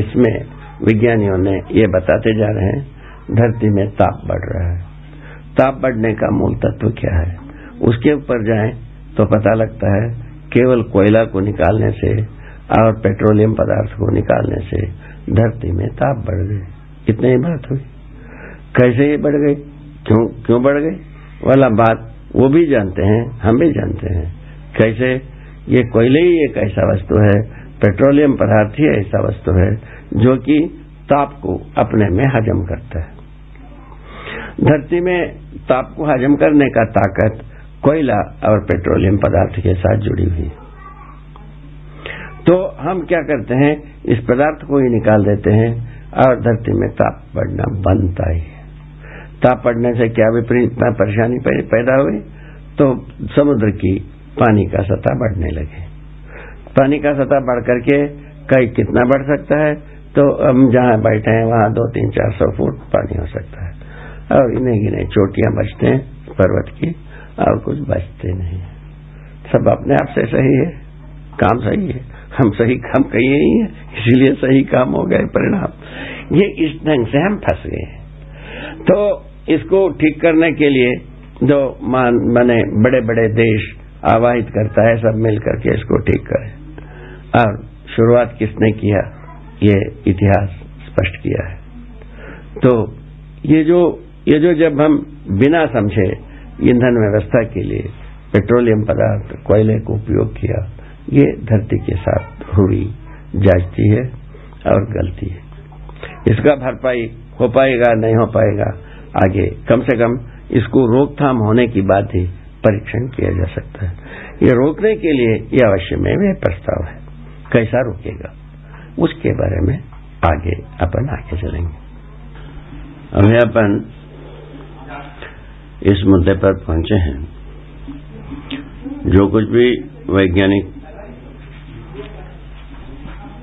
इसमें विज्ञानियों ने ये बताते जा रहे हैं, धरती में ताप बढ़ रहा है। ताप बढ़ने का मूल तत्व क्या है? उसके ऊपर जाएँ तो पता लगता है केवल कोयला को निकालने से और पेट्रोलियम पदार्थ को निकालने से धरती में ताप बढ़ गए। इतनी ही बात हुई। कैसे ये बढ़ गई? क्यों क्यों बढ़ गई? वाला बात वो भी जानते हैं, हम भी जानते हैं। कैसे? ये कोयले ही एक ऐसा वस्तु है, पेट्रोलियम पदार्थ ही ऐसा वस्तु है, जो कि ताप को अपने में हजम करता है। धरती में ताप को हजम करने का ताकत कोयला और पेट्रोलियम पदार्थ के साथ जुड़ी हुई। तो हम क्या करते हैं, इस पदार्थ को ही निकाल देते हैं और धरती में ताप बढ़ना बनता ही। है ताप पड़ने से क्या विपरीत परेशानी पैदा हुई? तो समुद्र की पानी का सतह बढ़ने लगे। पानी का सतह बढ़ करके कई कितना बढ़ सकता है? तो हम जहाँ बैठे हैं, वहाँ दो तीन चार सौ फुट पानी हो सकता है। और इन्हें गिने चोटियाँ बचते हैं पर्वत की। और कुछ बचते नहीं। सब अपने आप से सही है। काम सही है। हम सही काम कहिए ही है। इसीलिए सही काम हो गए परिणाम। ये इस ढंग से हम फंस गए तो इसको ठीक करने के लिए जो मान बने बड़े बड़े देश आवाहित करता है, सब मिलकर के इसको ठीक करें। और शुरुआत किसने किया? ये इतिहास स्पष्ट किया है। तो ये जो ये जो जब हम बिना समझे ईंधन व्यवस्था के लिए पेट्रोलियम पदार्थ, कोयले को उपयोग किया। ये धरती के साथ हुई जांचती है और गलती है। इसका भरपाई हो पाएगा, नहीं हो पाएगा, आगे कम से कम इसको रोकथाम होने की बात ही परीक्षण किया जा सकता है। ये रोकने के लिए ये अवश्य में भी प्रस्ताव है। कैसा रोकेगा? उसके बारे में आगे अपन आगे चलेंगे। अभी अपन इस मुद्दे पर पहुँचे हैं। जो कुछ भी वैज्ञानिक,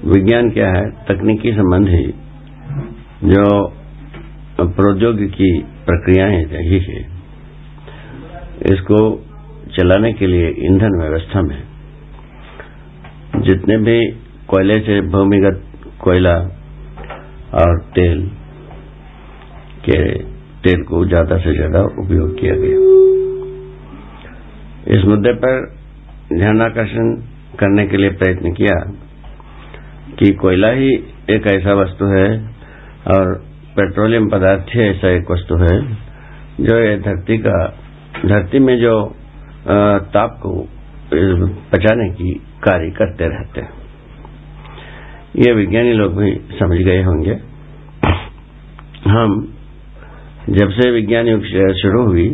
विज्ञान क्या है, तकनीकी संबंधी जो प्रौद्योगिकी प्रक्रियाएँ रही है, इसको चलाने के लिए ईंधन व्यवस्था में जितने भी कोयले से भूमिगत कोयला और तेल के तेल को ज़्यादा से ज़्यादा उपयोग किया गया। इस मुद्दे पर ध्यानाकर्षण करने के लिए प्रयत्न किया कि कोयला ही एक ऐसा वस्तु है और पेट्रोलियम पदार्थ ही ऐसा एक वस्तु है जो ये धरती का, धरती में जो ताप को बचाने की कार्य करते रहते हैं। ये विज्ञानी लोग भी समझ गए होंगे। हम जब से विज्ञान युग शुरू हुई,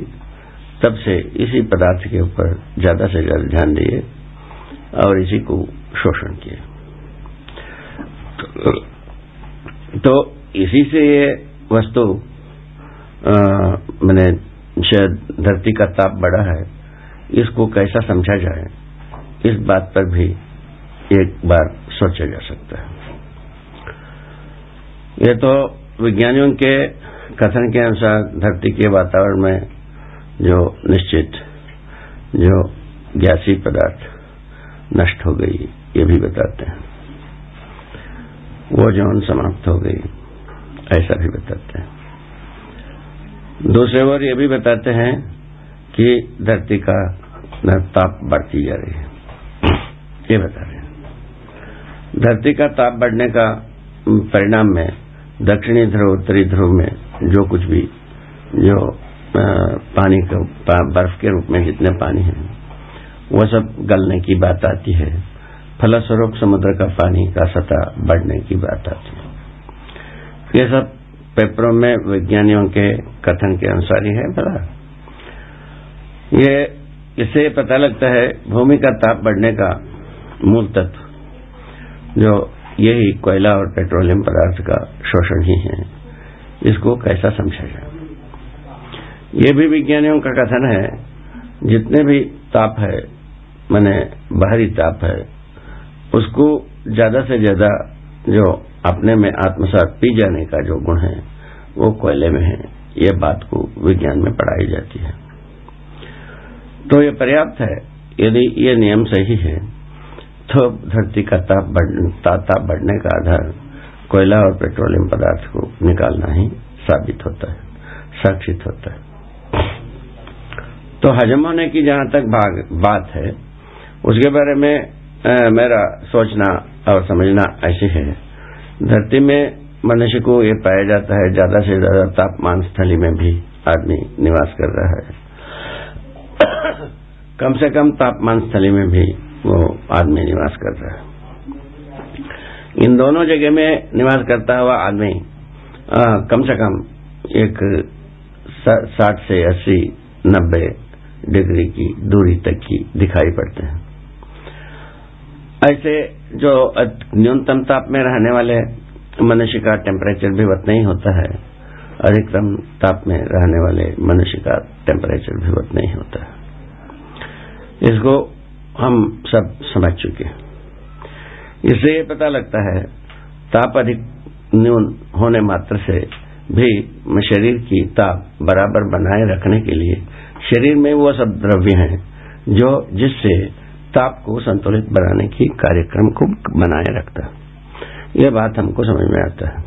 तब से इसी पदार्थ के ऊपर ज़्यादा से ज़्यादा ध्यान दिए और इसी को शोषण किए तो इसी से ये वस्तु मैंने शायद धरती का ताप बढ़ा है, इसको कैसा समझा जाए, इस बात पर भी एक बार सोचा जा सकता है। ये तो विज्ञानियों के कथन के अनुसार धरती के वातावरण में जो निश्चित, जो गैसी पदार्थ नष्ट हो गई, ये भी बताते हैं। वो जौन समाप्त हो गई, ऐसा भी बताते हैं। दूसरे ओर ये भी बताते हैं कि धरती का ताप बढ़ती जा रही है। ये बता रहे हैं। धरती का ताप बढ़ने का परिणाम में दक्षिणी ध्रुव उत्तरी ध्रुव में जो कुछ भी, जो पानी का बर्फ़ के रूप में जितने पानी है वह सब गलने की बात आती है। फलस्वरूप समुद्र का पानी का सतह बढ़ने की बात आती है। ये सब पेपरों में वैज्ञानिकों के कथन के अनुसार ही है भला। ये, इससे पता लगता है, भूमि का ताप बढ़ने का मूल तत्व, जो यही कोयला और पेट्रोलियम पदार्थ का शोषण ही है। इसको कैसा समझा जाए? ये भी विज्ञानियों का कथन है, जितने भी ताप है, मैंने बाहरी ताप है, उसको ज़्यादा से ज़्यादा जो अपने में आत्मसात पी जाने का जो गुण है, वो कोयले में है। ये बात को विज्ञान में पढ़ाई जाती है। तो ये पर्याप्त है, यदि ये नियम सही है तो धरती का ताप ताप बढ़ने का आधार कोयला और पेट्रोलियम पदार्थ को निकालना ही साबित होता है साक्षित होता है। तो हजम होने की जहाँ तक भाग, बात है उसके बारे में आ, मेरा सोचना और समझना ऐसे है। धरती में मनुष्य को ये पाया जाता है ज़्यादा से ज़्यादा तापमान स्थली में भी आदमी निवास कर रहा है। कम से कम तापमान स्थली में भी वो आदमी निवास कर रहा है। इन दोनों जगह में निवास करता हुआ आदमी कम से कम एक साठ से अस्सी, नब्बे डिग्री की दूरी तक की दिखाई पड़ते हैं। ऐसे जो न्यूनतम ताप में रहने वाले मनुष्य का टेम्परेचर भी उतना ही होता है, अधिकतम ताप में रहने वाले मनुष्य का टेम्परेचर भी उतना ही होता है। इसको हम सब समझ चुके हैं। इससे ये पता लगता है, ताप अधिक न्यून होने मात्र से भी शरीर की ताप बराबर बनाए रखने के लिए शरीर में वो सब द्रव्य हैं जो जिससे ताप को संतुलित बनाने की कार्यक्रम को बनाए रखता है। यह बात हमको समझ में आता है।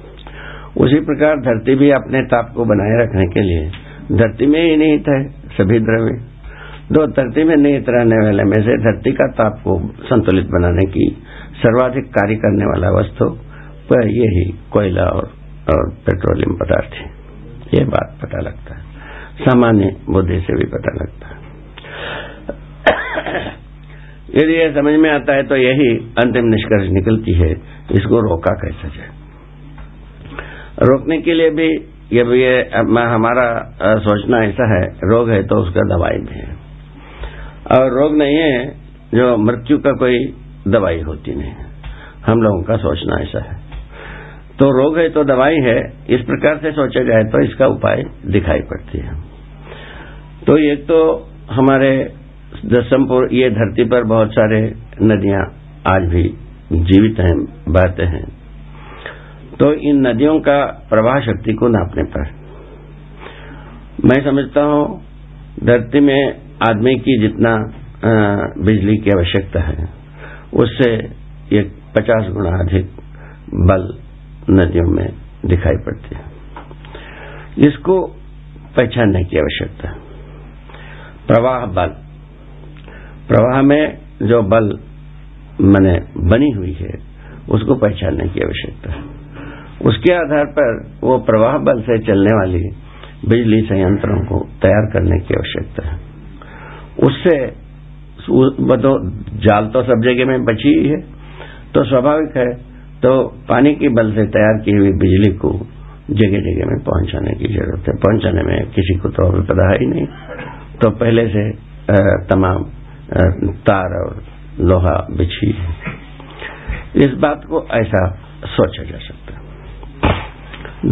उसी प्रकार धरती भी अपने ताप को बनाए रखने के लिए धरती में ही निहित है सभी द्रव्य। दो धरती में निहित रहने वाले में से धरती का ताप को संतुलित बनाने की सर्वाधिक कार्य करने वाला वस्तु वह यही कोयला और, और पेट्रोलियम पदार्थ है। ये बात पता लगता है। सामान्य बुद्धि से भी पता लगता है। यदि यह समझ में आता है तो यही अंतिम निष्कर्ष निकलती है इसको रोका कैसे जाए। रोकने के लिए भी ये, हमारा सोचना ऐसा है रोग है तो उसका दवाई भी है। और रोग नहीं है, जो मृत्यु का कोई दवाई होती नहीं हम लोगों का सोचना ऐसा है। तो रोग है तो दवाई है, इस प्रकार से सोचा जाए तो इसका उपाय दिखाई पड़ती है। तो एक तो हमारे दसमपुर, ये धरती पर बहुत सारे नदियाँ आज भी जीवित हैं, बहते हैं। तो इन नदियों का प्रवाह शक्ति को नापने पर। मैं समझता हूँ, धरती में आदमी की जितना बिजली की आवश्यकता है, उससे ये पचास गुना अधिक बल नदियों में दिखाई पड़ती है। इसको पहचानने की आवश्यकता प्रवाह बल। प्रवाह में जो बल मैंने बनी हुई है, उसको पहचानने की आवश्यकता है। उसके आधार पर वो प्रवाह बल से चलने वाली बिजली संयंत्रों को तैयार करने की आवश्यकता है। उससे तो जाल तो सब जगह में बची ही है। तो स्वाभाविक है तो पानी की बल से तैयार की हुई बिजली को जगह जगह में पहुँचाने की ज़रूरत है। पहुँचाने में किसी को तो अभी पता ही नहीं। तो पहले से तमाम तार और लोहा बिछी है। इस बात को ऐसा सोचा जा सकता है।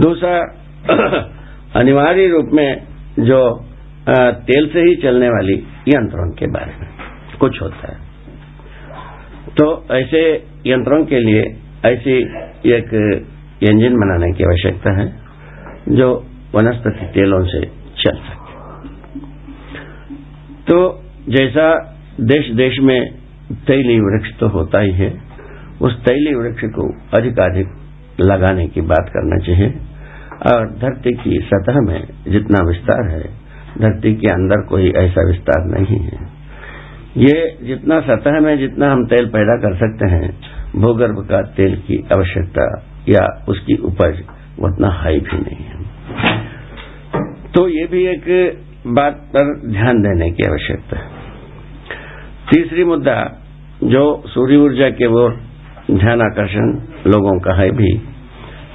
दूसरा, अनिवार्य रूप में जो तेल से ही चलने वाली यंत्रों के बारे में कुछ होता है। तो ऐसे यंत्रों के लिए ऐसी एक इंजन बनाने की आवश्यकता है, जो वनस्पति तेलों से चल सके। तो जैसा देश देश में तैली वृक्ष तो होता ही है, उस तैली वृक्ष को अधिकाधिक लगाने की बात करना चाहिए। और धरती की सतह में जितना विस्तार है धरती के अंदर कोई ऐसा विस्तार नहीं है। ये जितना सतह में जितना हम तेल पैदा कर सकते हैं, भूगर्भ का तेल की आवश्यकता या उसकी उपज उतना हाई भी नहीं है। तो ये भी एक बात पर ध्यान देने की आवश्यकता है। तीसरी मुद्दा, जो सूर्य ऊर्जा के वो ध्यान आकर्षण लोगों का है भी,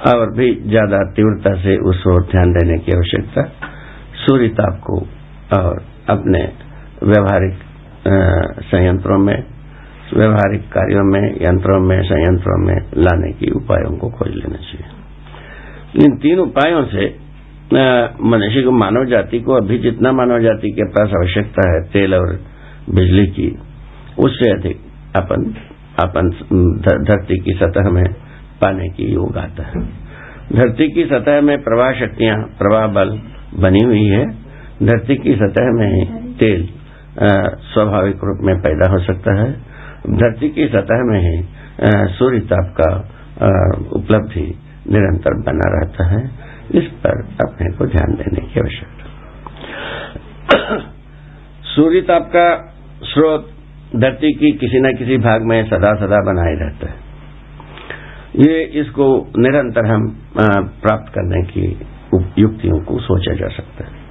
और भी ज़्यादा तीव्रता से उस ओर ध्यान देने की आवश्यकता सूर्य ताप को और अपने व्यवहारिक संयंत्रों में, व्यवहारिक कार्यों में, यंत्रों में, संयंत्रों में लाने की उपायों को खोज लेना चाहिए। इन तीन उपायों से मनुष्य को मानव जाति को, अभी जितना मानव जाति के पास आवश्यकता है, तेल और बिजली की, उससे अधिक अपन अपन धरती की सतह में पाने की योग आता है। धरती की सतह में प्रवाह शक्तियाँ, प्रवाह बल बनी हुई है। धरती की सतह में ही तेल स्वाभाविक रूप में पैदा हो सकता है। धरती की सतह में ही सूर्य ताप का उपलब्धि निरंतर बना रहता है। इस पर अपने को ध्यान देने की आवश्यकता सूर्य ताप का स्रोत धरती की किसी न किसी भाग में सदा सदा बनाए रहता है। ये इसको निरंतर हम प्राप्त करने की युक्तियों को सोचा जा सकता है।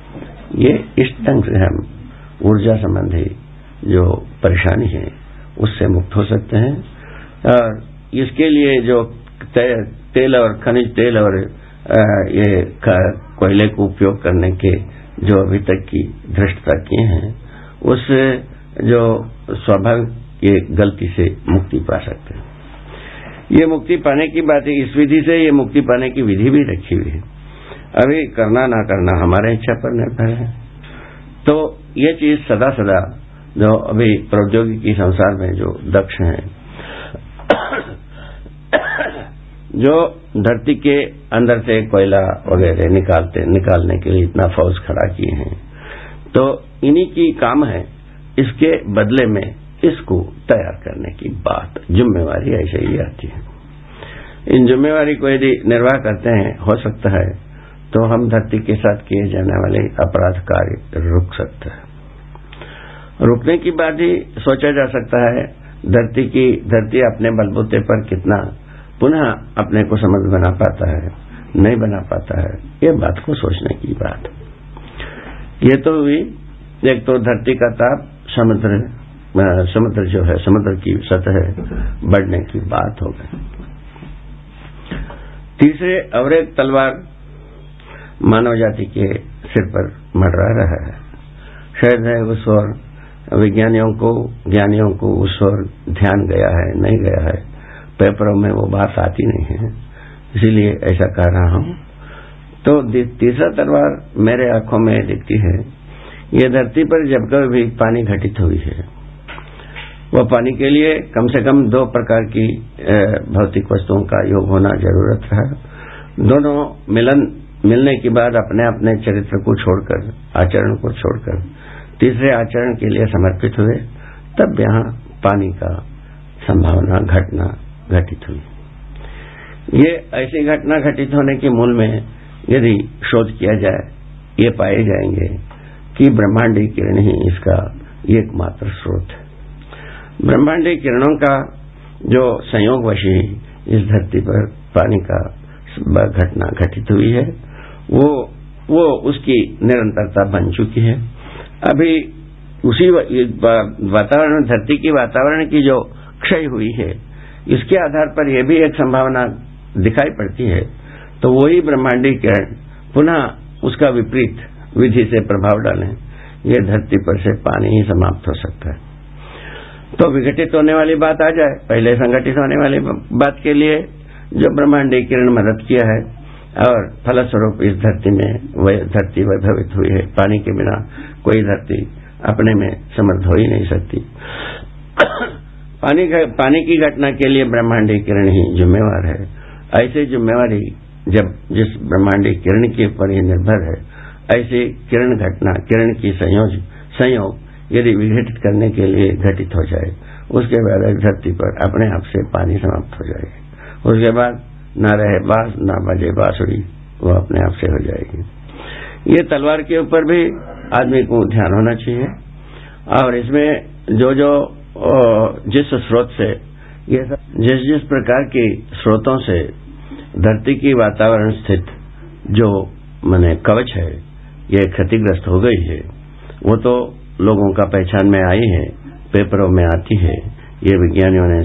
ये इस ढंग से हम ऊर्जा संबंधी जो परेशानी है, उससे मुक्त हो सकते हैं। और इसके लिए जो तेल और खनिज तेल और ये कोयले को उपयोग करने के जो अभी तक की धृष्टता किए हैं, उस जो स्वाभाविक ये गलती से मुक्ति पा सकते हैं। ये मुक्ति पाने की बात है, इस विधि से ये मुक्ति पाने की विधि भी रखी हुई है। अभी करना ना करना हमारे इच्छा पर निर्भर है। तो ये चीज़ सदा सदा जो अभी प्रौद्योगिकी संसार में जो दक्ष हैं, जो धरती के अंदर से कोयला वगैरह निकालते, निकालने के लिए इतना फौज खड़ा किए हैं। तो इन्हीं की काम है इसके बदले में इसको तैयार करने की बात। जिम्मेवारी ऐसे ही आती है। इन जिम्मेवारी को यदि निर्वाह करते हैं, हो सकता है तो हम धरती के साथ किए जाने वाले अपराध कार्य रुक सकते हैं। रुकने की बात ही सोचा जा सकता है, धरती की, धरती अपने बलबूते पर कितना पुनः अपने को समझ बना पाता है, नहीं बना पाता है, ये बात को सोचने की बात। ये तो हुई, एक तो धरती का ताप समुद्र समुद्र जो है, समुद्र की सतह बढ़ने की बात हो गई। तीसरे एक तलवार मानव जाति के सिर पर मडरा रहा है। शायद है उस ओर विज्ञानियों को, ज्ञानियों को उस ओर ध्यान गया है, नहीं गया है। पेपरों में वो बात आती नहीं है। इसीलिए ऐसा कह रहा हूँ। तो तीसरा तलवार मेरे आँखों में दिखती है। ये धरती पर जब कभी भी पानी घटित हुई है। वह पानी के लिए कम से कम दो प्रकार की भौतिक वस्तुओं का योग होना ज़रूरत है। दोनों मिलन मिलने के बाद अपने अपने चरित्र को छोड़कर, आचरण को छोड़कर, तीसरे आचरण के लिए समर्पित हुए, तब यहाँ पानी का संभावना घटना घटित हुई। ये ऐसी घटना घटित होने के मूल में यदि शोध किया जाए, ये पाए जाएँगे कि ब्रह्मांडी किरण ही इसका एकमात्र स्रोत है। ब्रह्मांडी किरणों का जो संयोग वशी इस धरती पर पानी का घटना घटित हुई है वो वो उसकी निरंतरता बन चुकी है। अभी उसी वातावरण, धरती की वातावरण की जो क्षय हुई है, इसके आधार पर यह भी एक संभावना दिखाई पड़ती है। तो वही ब्रह्मांडी किरण पुनः उसका विपरीत विधि से प्रभाव डालें। ये धरती पर से पानी ही समाप्त हो सकता है। तो विघटित होने वाली बात आ जाए, पहले संगठित होने वाली बात के लिए जो ब्रह्मांडी किरण मदद किया है और फलस्वरूप इस धरती में वह धरती वैभवित हुई है। पानी के बिना कोई धरती अपने में समर्थ हो ही नहीं सकती। पानी पानी की घटना के लिए ब्रह्मांडी किरण ही जिम्मेवार है। ऐसे जिम्मेवारी जब जिस ब्रह्मांडी किरण के ऊपर ही निर्भर है, ऐसे किरण घटना, किरण की संयोग संयोग यदि विघटित करने के लिए घटित हो जाए, उसके बाद धरती पर अपने आप से पानी समाप्त हो जाएगी उसके बाद न रहे बास, न बजे बांसुरी वो अपने आप से हो जाएगी। ये तलवार के ऊपर भी आदमी को ध्यान होना चाहिए। और इसमें जो जो जिस स्रोत से, ये जिस जिस प्रकार के स्रोतों से धरती की वातावरण स्थित जो, मैंने कवच है, ये क्षतिग्रस्त हो गई है, वो तो लोगों का पहचान में आई है, पेपरों में आती है, ये विज्ञानियों ने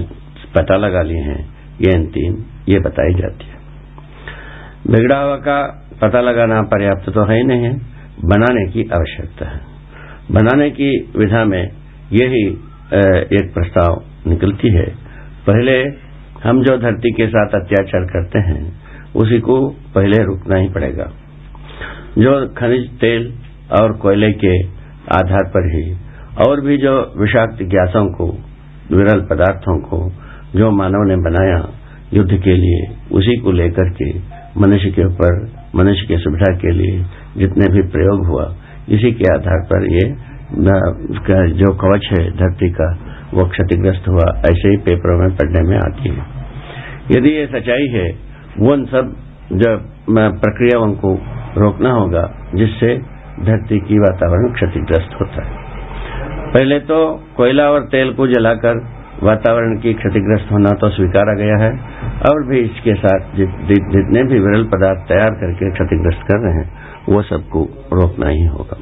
पता लगा लिए हैं, ये अंतिम ये बताई जाती है। बिगड़ा हुआ का पता लगाना पर्याप्त तो है ही नहीं है। बनाने की आवश्यकता है। बनाने की विधा में यही एक प्रस्ताव निकलती है। पहले हम जो धरती के साथ अत्याचार करते हैं, उसी को पहले रुकना ही पड़ेगा। जो खनिज तेल और कोयले के आधार पर ही, और भी जो विषाक्त गैसों को, विरल पदार्थों को जो मानव ने बनाया युद्ध के लिए, उसी को लेकर के, मनुष्य के ऊपर, मनुष्य की सुविधा के लिए जितने भी प्रयोग हुआ, इसी के आधार पर ये जो कवच है धरती का, वो क्षतिग्रस्त हुआ, ऐसे ही पेपरों में पढ़ने में आती है। यदि ये सच्चाई है, वो उन सब जब प्रक्रियाओं को रोकना होगा, जिससे धरती की वातावरण क्षतिग्रस्त होता है। पहले तो कोयला और तेल को जलाकर वातावरण की क्षतिग्रस्त होना तो स्वीकारा गया है, और भी इसके साथ जितने भी विरल पदार्थ तैयार करके क्षतिग्रस्त कर रहे हैं, वो सबको रोकना ही होगा।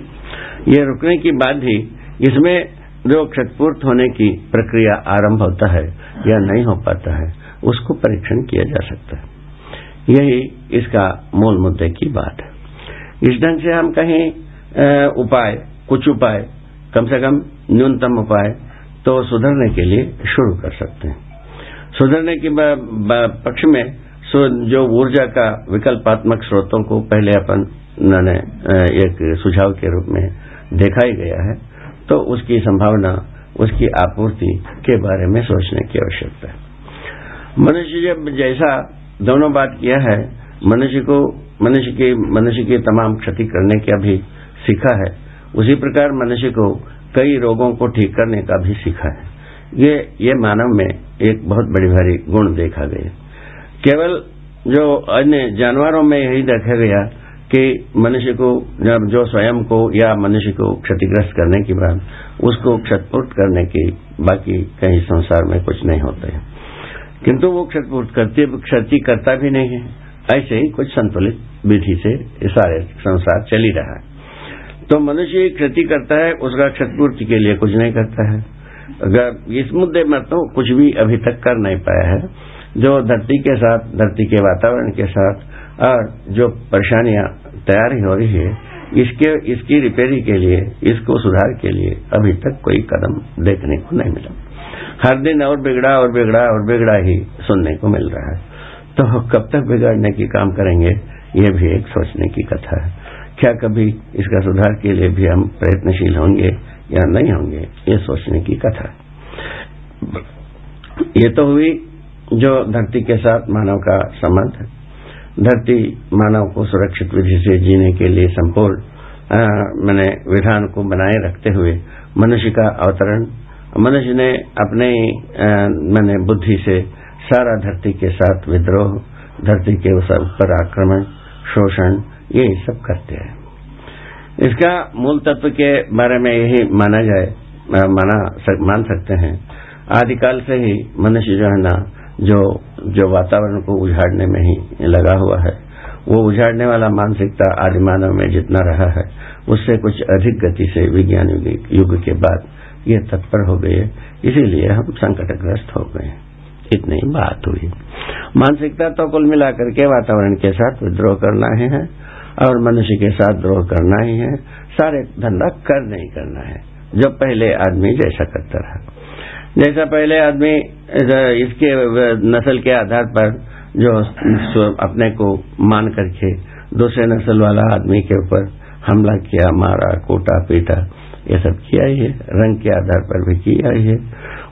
ये रुकने की बात ही इसमें जो क्षतपूर्त होने की प्रक्रिया आरंभ होता है, या नहीं हो पाता है, उसको परीक्षण किया जा सकता है। यही इसका मूल मुद्दे की बात है। इस ढंग से हम कहीं उपाय, कुछ उपाय, कम से कम न्यूनतम उपाय तो सुधरने के लिए शुरू कर सकते हैं। सुधरने के पक्ष में जो ऊर्जा का विकल्पात्मक स्रोतों को पहले अपन ने एक सुझाव के रूप में देखा ही गया है तो उसकी संभावना, उसकी आपूर्ति के बारे में सोचने की आवश्यकता है। मनुष्य जब जैसा दोनों बात किया है, मनुष्य को, मनुष्य की मनुष्य की तमाम क्षति करने का भी सीखा है, उसी प्रकार मनुष्य को कई रोगों को ठीक करने का भी सीखा है। ये ये मानव में एक बहुत बड़ी भारी गुण देखा गया। केवल जो अन्य जानवरों में यही देखा गया कि मनुष्य को, जब जो स्वयं को या मनुष्य को क्षतिग्रस्त करने के बाद उसको क्षतपूर्त करने की बाकी कहीं संसार में कुछ नहीं होते है। किंतु वो क्षतपूर्त करते क्षति करता भी नहीं है। ऐसे ही कुछ संतुलित विधि से सारे संसार चल रहा है। तो मनुष्य क्षति करता है, उसका क्षतपूर्ति के लिए कुछ नहीं करता है। अगर इस मुद्दे में तो कुछ भी अभी तक कर नहीं पाया है। जो धरती के साथ, धरती के वातावरण के साथ, और जो परेशानियाँ तैयारी हो रही है, इसके, इसकी रिपेयरिंग के लिए, इसको सुधार के लिए अभी तक कोई कदम देखने को नहीं मिला। हर दिन और बिगड़ा और बिगड़ा और बिगड़ा ही सुनने को मिल रहा है। तो कब तक बिगाड़ने की काम करेंगे, ये भी एक सोचने की कथा है। क्या कभी इसका सुधार के लिए भी हम प्रयत्नशील होंगे या नहीं होंगे, ये सोचने की कथा। ये तो हुई जो धरती के साथ मानव का संबंध धरती मानव को सुरक्षित विधि से जीने के लिए संपूर्ण मैंने विधान को बनाए रखते हुए मनुष्य का अवतरण, मनुष्य ने अपने मैंने बुद्धि से सारा धरती के साथ विद्रोह, धरती के पर आक्रमण शोषण ये सब करते हैं। इसका मूल तत्व के बारे में यही माना जाए माना सक, मान सकते हैं। आदिकाल से ही मनुष्य जो है ना जो जो वातावरण को उजाड़ने में ही लगा हुआ है वो उजाड़ने वाला मानसिकता आदि मानव में जितना रहा है उससे कुछ अधिक गति से विज्ञान युग के बाद ये तत्पर हो गए। इसीलिए हम संकटग्रस्त हो गए। इतनी बात हुई। मानसिकता तो कुल मिलाकर के वातावरण के साथ विद्रोह करना ही है और मनुष्य के साथ द्रोह करना ही है। सारे धंधा कर नहीं करना है, जो पहले आदमी जैसा करता रहा। जैसा पहले आदमी इसके, नस्ल के आधार पर जो अपने को मान करके दूसरे नस्ल वाला आदमी के ऊपर हमला किया, मारा, कोटा, पीटा, ये सब किया ही है। रंग के आधार पर भी किया ही है।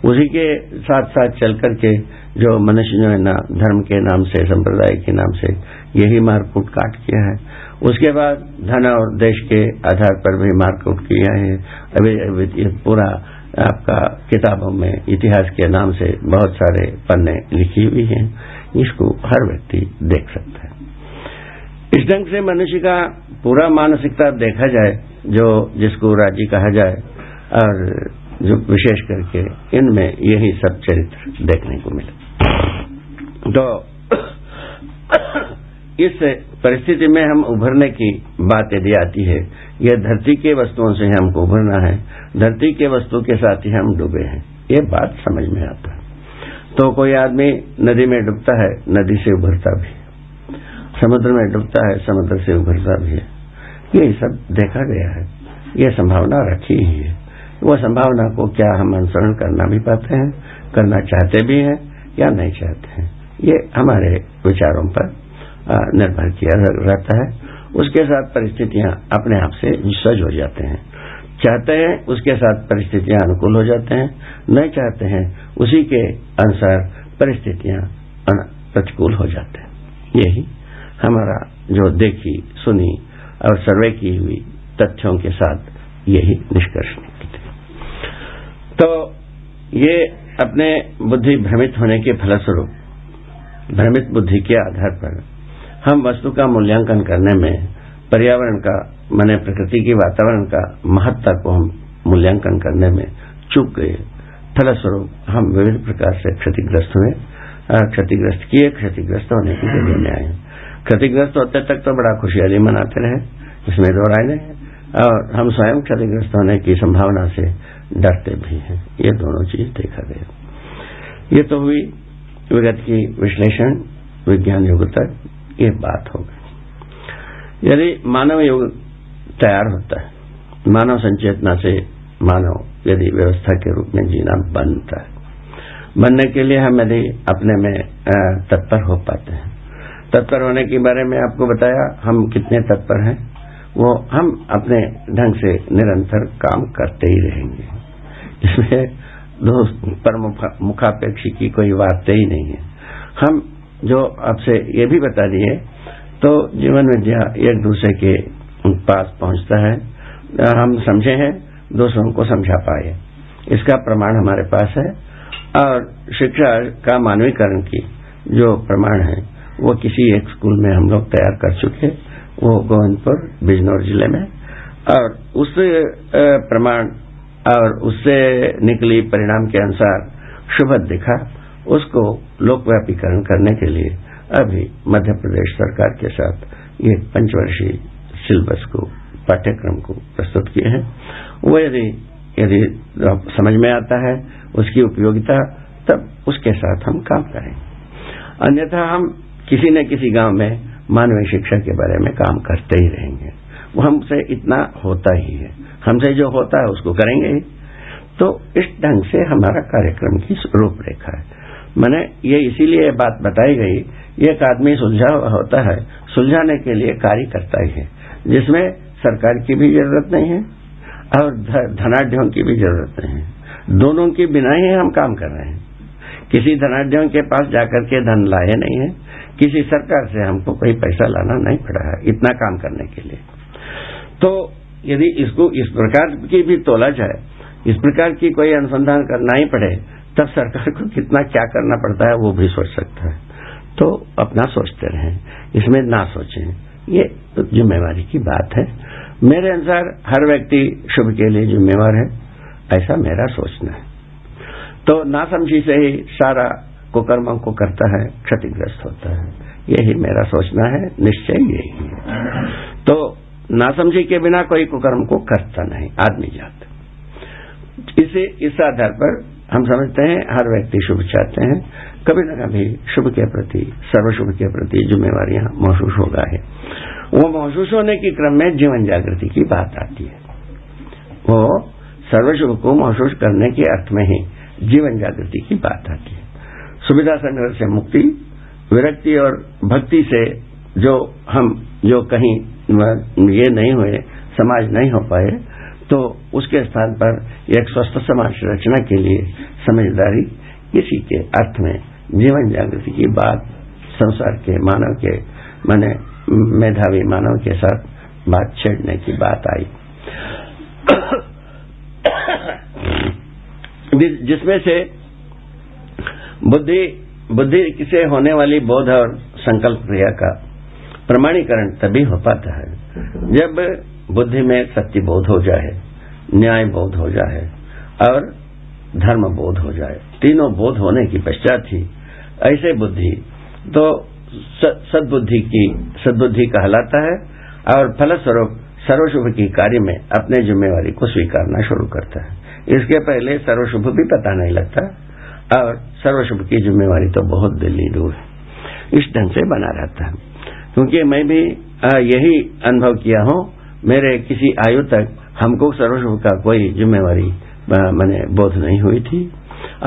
उसी के साथ साथ चल करके जो मनुष्य जो है ना, धर्म के नाम से, संप्रदाय के नाम से यही मारकूट काट किया है। उसके बाद धन और देश के आधार पर भी मारकूट किया है। अभी अभी पूरा आपका किताबों में, इतिहास के नाम से बहुत सारे पन्ने लिखी हुई हैं। इसको हर व्यक्ति देख सकता है। इस ढंग से मनुष्य का पूरा मानसिकता देखा जाए, जो जिसको राज्य कहा जाए, और विशेष करके इनमें यही सब चरित्र देखने को मिले। तो इस परिस्थिति में हम उभरने की बात यदि आती है। यह धरती के वस्तुओं से हमको उभरना है। धरती के वस्तु के साथ ही हम डूबे हैं। ये बात समझ में आता है। तो कोई आदमी नदी में डूबता है, नदी से उभरता भी समुद्र में डूबता है, समुद्र से उभरता भी है। ये सब देखा गया है। ये संभावना रखी ही है। वो संभावना को क्या हम अनुसरण करना भी पाते हैं, करना चाहते भी हैं या नहीं चाहते हैं? ये हमारे विचारों पर निर्भर किया रहता है। उसके साथ परिस्थितियाँ अपने आप से सज हो जाते हैं। चाहते हैं, उसके साथ परिस्थितियाँ अनुकूल हो जाते हैं। नहीं चाहते हैं, उसी के अनुसार परिस्थितियाँ प्रतिकूल हो जाते हैं। यही हमारा जो देखी, सुनी और सर्वे की हुई तथ्यों के साथ यही निष्कर्ष निकलते तो ये अपने बुद्धि भ्रमित होने के फलस्वरूप, भ्रमित बुद्धि के आधार पर हम वस्तु का मूल्यांकन करने में, पर्यावरण का, मैंने प्रकृति के वातावरण का महत्ता को हम मूल्यांकन करने में चूक गए। फलस्वरूप हम विभिन्न प्रकार से क्षतिग्रस्त हुए क्षतिग्रस्त किए, क्षतिग्रस्त होने की जगह में आए। क्षतिग्रस्त होते तक तो बड़ा खुशहाली मनाते रहे, इसमें दो राय नहीं और हम स्वयं क्षतिग्रस्त होने की संभावना से डरते भी हैं। ये दोनों चीज़ देखा गया। ये तो हुई विगत की विश्लेषण, विज्ञान युग तक ये बात हो गई। यदि मानव युग तैयार होता है। मानव संचेतना से मानव यदि व्यवस्था के रूप में जीना बनता है। बनने के लिए हम यदि अपने में तत्पर हो पाते हैं। तत्पर होने के बारे में आपको बताया, हम कितने तत्पर हैं, वो हम अपने ढंग से निरंतर काम करते ही रहेंगे। इसमें दो पर मुखापेक्षी की कोई बात ही नहीं है। हम जो आपसे ये भी बता दिए तो जीवन विद्या एक दूसरे के पास पहुँचता है हम समझे हैं, दूसरों को समझा पाए। इसका प्रमाण हमारे पास है, और शिक्षा का मानवीकरण की जो प्रमाण है, वो किसी एक स्कूल में हम लोग तैयार कर चुके वो गोविंदपुर, बिजनौर ज़िले में। और उस प्रमाण और उससे निकली परिणाम के अनुसार शुभ दिखा। उसको लोकव्यापीकरण करने के लिए अभी मध्य प्रदेश सरकार के साथ ये पंचवर्षीय सिलेबस को, पाठ्यक्रम को प्रस्तुत किए हैं। वो यदि यदि समझ में आता है उसकी उपयोगिता, तब उसके साथ हम काम करें। अन्यथा हम किसी न किसी गाँव में मानवीय शिक्षा के बारे में काम करते ही रहेंगे। वो हमसे इतना होता ही है। हमसे जो होता है उसको करेंगे ही। तो इस ढंग से हमारा कार्यक्रम की रूपरेखा है। मैंने ये इसीलिए बात बताई गई एक आदमी सुलझा होता है, सुलझाने के लिए कार्य करता ही है, जिसमें सरकार की भी ज़रूरत नहीं है और धनाढ़ों की भी ज़रूरत नहीं है। दोनों के बिना ही हम काम कर रहे हैं। किसी धनाढ़ों के पास जाकर के धन लाए नहीं है, किसी सरकार से हमको कोई पैसा लाना नहीं पड़ा है, इतना काम करने के लिए। तो यदि इसको इस प्रकार की भी तोला जाए, इस प्रकार की कोई अनुसंधान करना ही पड़े, तब सरकार को कितना क्या करना पड़ता है वो भी सोच सकता है। तो अपना सोचते रहें, इसमें ना सोचें। ये तो जिम्मेवारी की बात है। मेरे अनुसार हर व्यक्ति शुभ के लिए जिम्मेवार है, ऐसा मेरा सोचना है। तो नासमझी से ही सारा कुकर्मों को करता है, क्षतिग्रस्त होता है। यही मेरा सोचना है, निश्चय यही है। तो नासमझी के बिना कोई कुकर्म को करता नहीं, आदमी जात। इसे, इस आधार पर हम समझते हैं, हर व्यक्ति शुभ चाहते हैं। कभी न कभी शुभ के प्रति, सर्वशुभ के प्रति जिम्मेवार महसूस होगा है। वो महसूस होने के क्रम में जीवन जागृति की बात आती है। वो सर्वशुभ को महसूस करने के अर्थ में ही जीवन जागृति की बात आती है। सुविधा संग्रह से मुक्ति, विरक्ति और भक्ति से जो हम, जो कहीं ये नहीं हुए, समाज नहीं हो पाए तो उसके स्थान पर एक स्वस्थ समाज रचना के लिए समझदारी किसी के अर्थ में जीवन जागृति की बात संसार के मानव के, मैंने मेधावी मानव के साथ बात छेड़ने की बात आई। जिसमें से बुद्धि बुद्धि से होने वाली बोध और संकल्प क्रिया का प्रमाणीकरण तभी हो पाता है। जब बुद्धि में सत्य बोध हो जाए, न्याय बोध हो जाए और धर्म बोध हो जाए, तीनों बोध होने की पश्चात ही ऐसे बुद्धि तो सदबुद्धि की, सदबुद्धि कहलाता है और फलस्वरूप सर्वशुभ की कार्य में अपने जिम्मेवारी को स्वीकारना शुरू करता है। इसके पहले सर्वशुभ भी पता नहीं लगता और सर्वशुभ की जिम्मेवारी तो बहुत दिल्ली दूर है। इस ढंग से बना रहता है। क्योंकि मैं भी यही अनुभव किया हूँ। मेरे किसी आयु तक हमको सर्वशुभ का कोई जिम्मेवारी मैंने बोध नहीं हुई थी।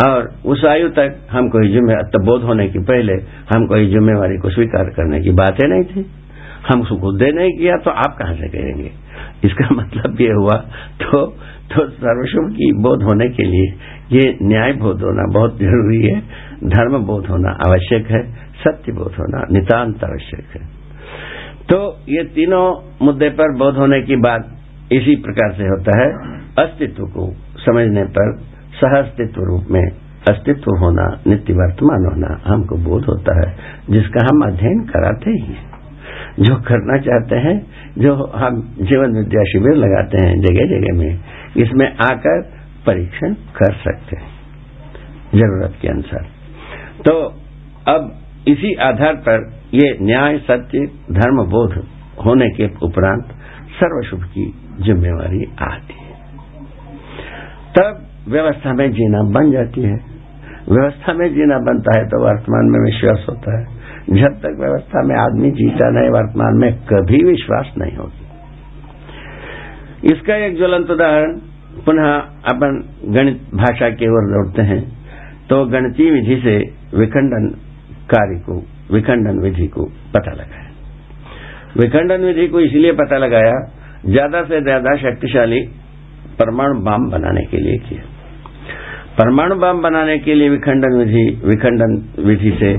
और उस आयु तक हम कोई जिम्मे बोध होने की पहले हम कोई जिम्मेवारी को स्वीकार करने की बातें नहीं थी। हम खुद नहीं किया तो आप कहाँ से करेंगे? इसका मतलब ये हुआ तो तो सर्वशुभ की बोध होने के लिए ये न्याय बोध होना बहुत ज़रूरी है। धर्म बोध होना आवश्यक है। सत्य बोध होना नितान्त आवश्यक है। तो ये तीनों मुद्दे पर बोध होने की बात इसी प्रकार से होता है। अस्तित्व को समझने पर सह अस्तित्व रूप में अस्तित्व होना नित्य वर्तमान होना हमको बोध होता है, जिसका हम अध्ययन कराते ही हैं। जो करना चाहते हैं, जो हम जीवन विद्या शिविर लगाते हैं जगह जगह में, इसमें आकर परीक्षण कर सकते हैं, ज़रूरत के अनुसार। तो अब इसी आधार पर ये न्याय, सत्य, धर्म, बोध होने के उपरांत सर्वशुभ की जिम्मेवारी आती है। तब व्यवस्था में जीना बन जाती है। व्यवस्था में जीना बनता है तो वर्तमान में विश्वास होता है। जब तक व्यवस्था में आदमी जीता नहीं, वर्तमान में कभी विश्वास नहीं होगी। इसका एक ज्वलंत उदाहरण, पुनः अपन गणित भाषा की ओर लौटते हैं तो गणितीय विधि से विखंडन कार्य को विखंडन विधि को पता लगाया। विखंडन विधि को इसलिए पता लगाया, ज़्यादा से ज़्यादा शक्तिशाली परमाणु बम बनाने के लिए किया। परमाणु बम बनाने के लिए विखंडन विधि विखंडन विधि से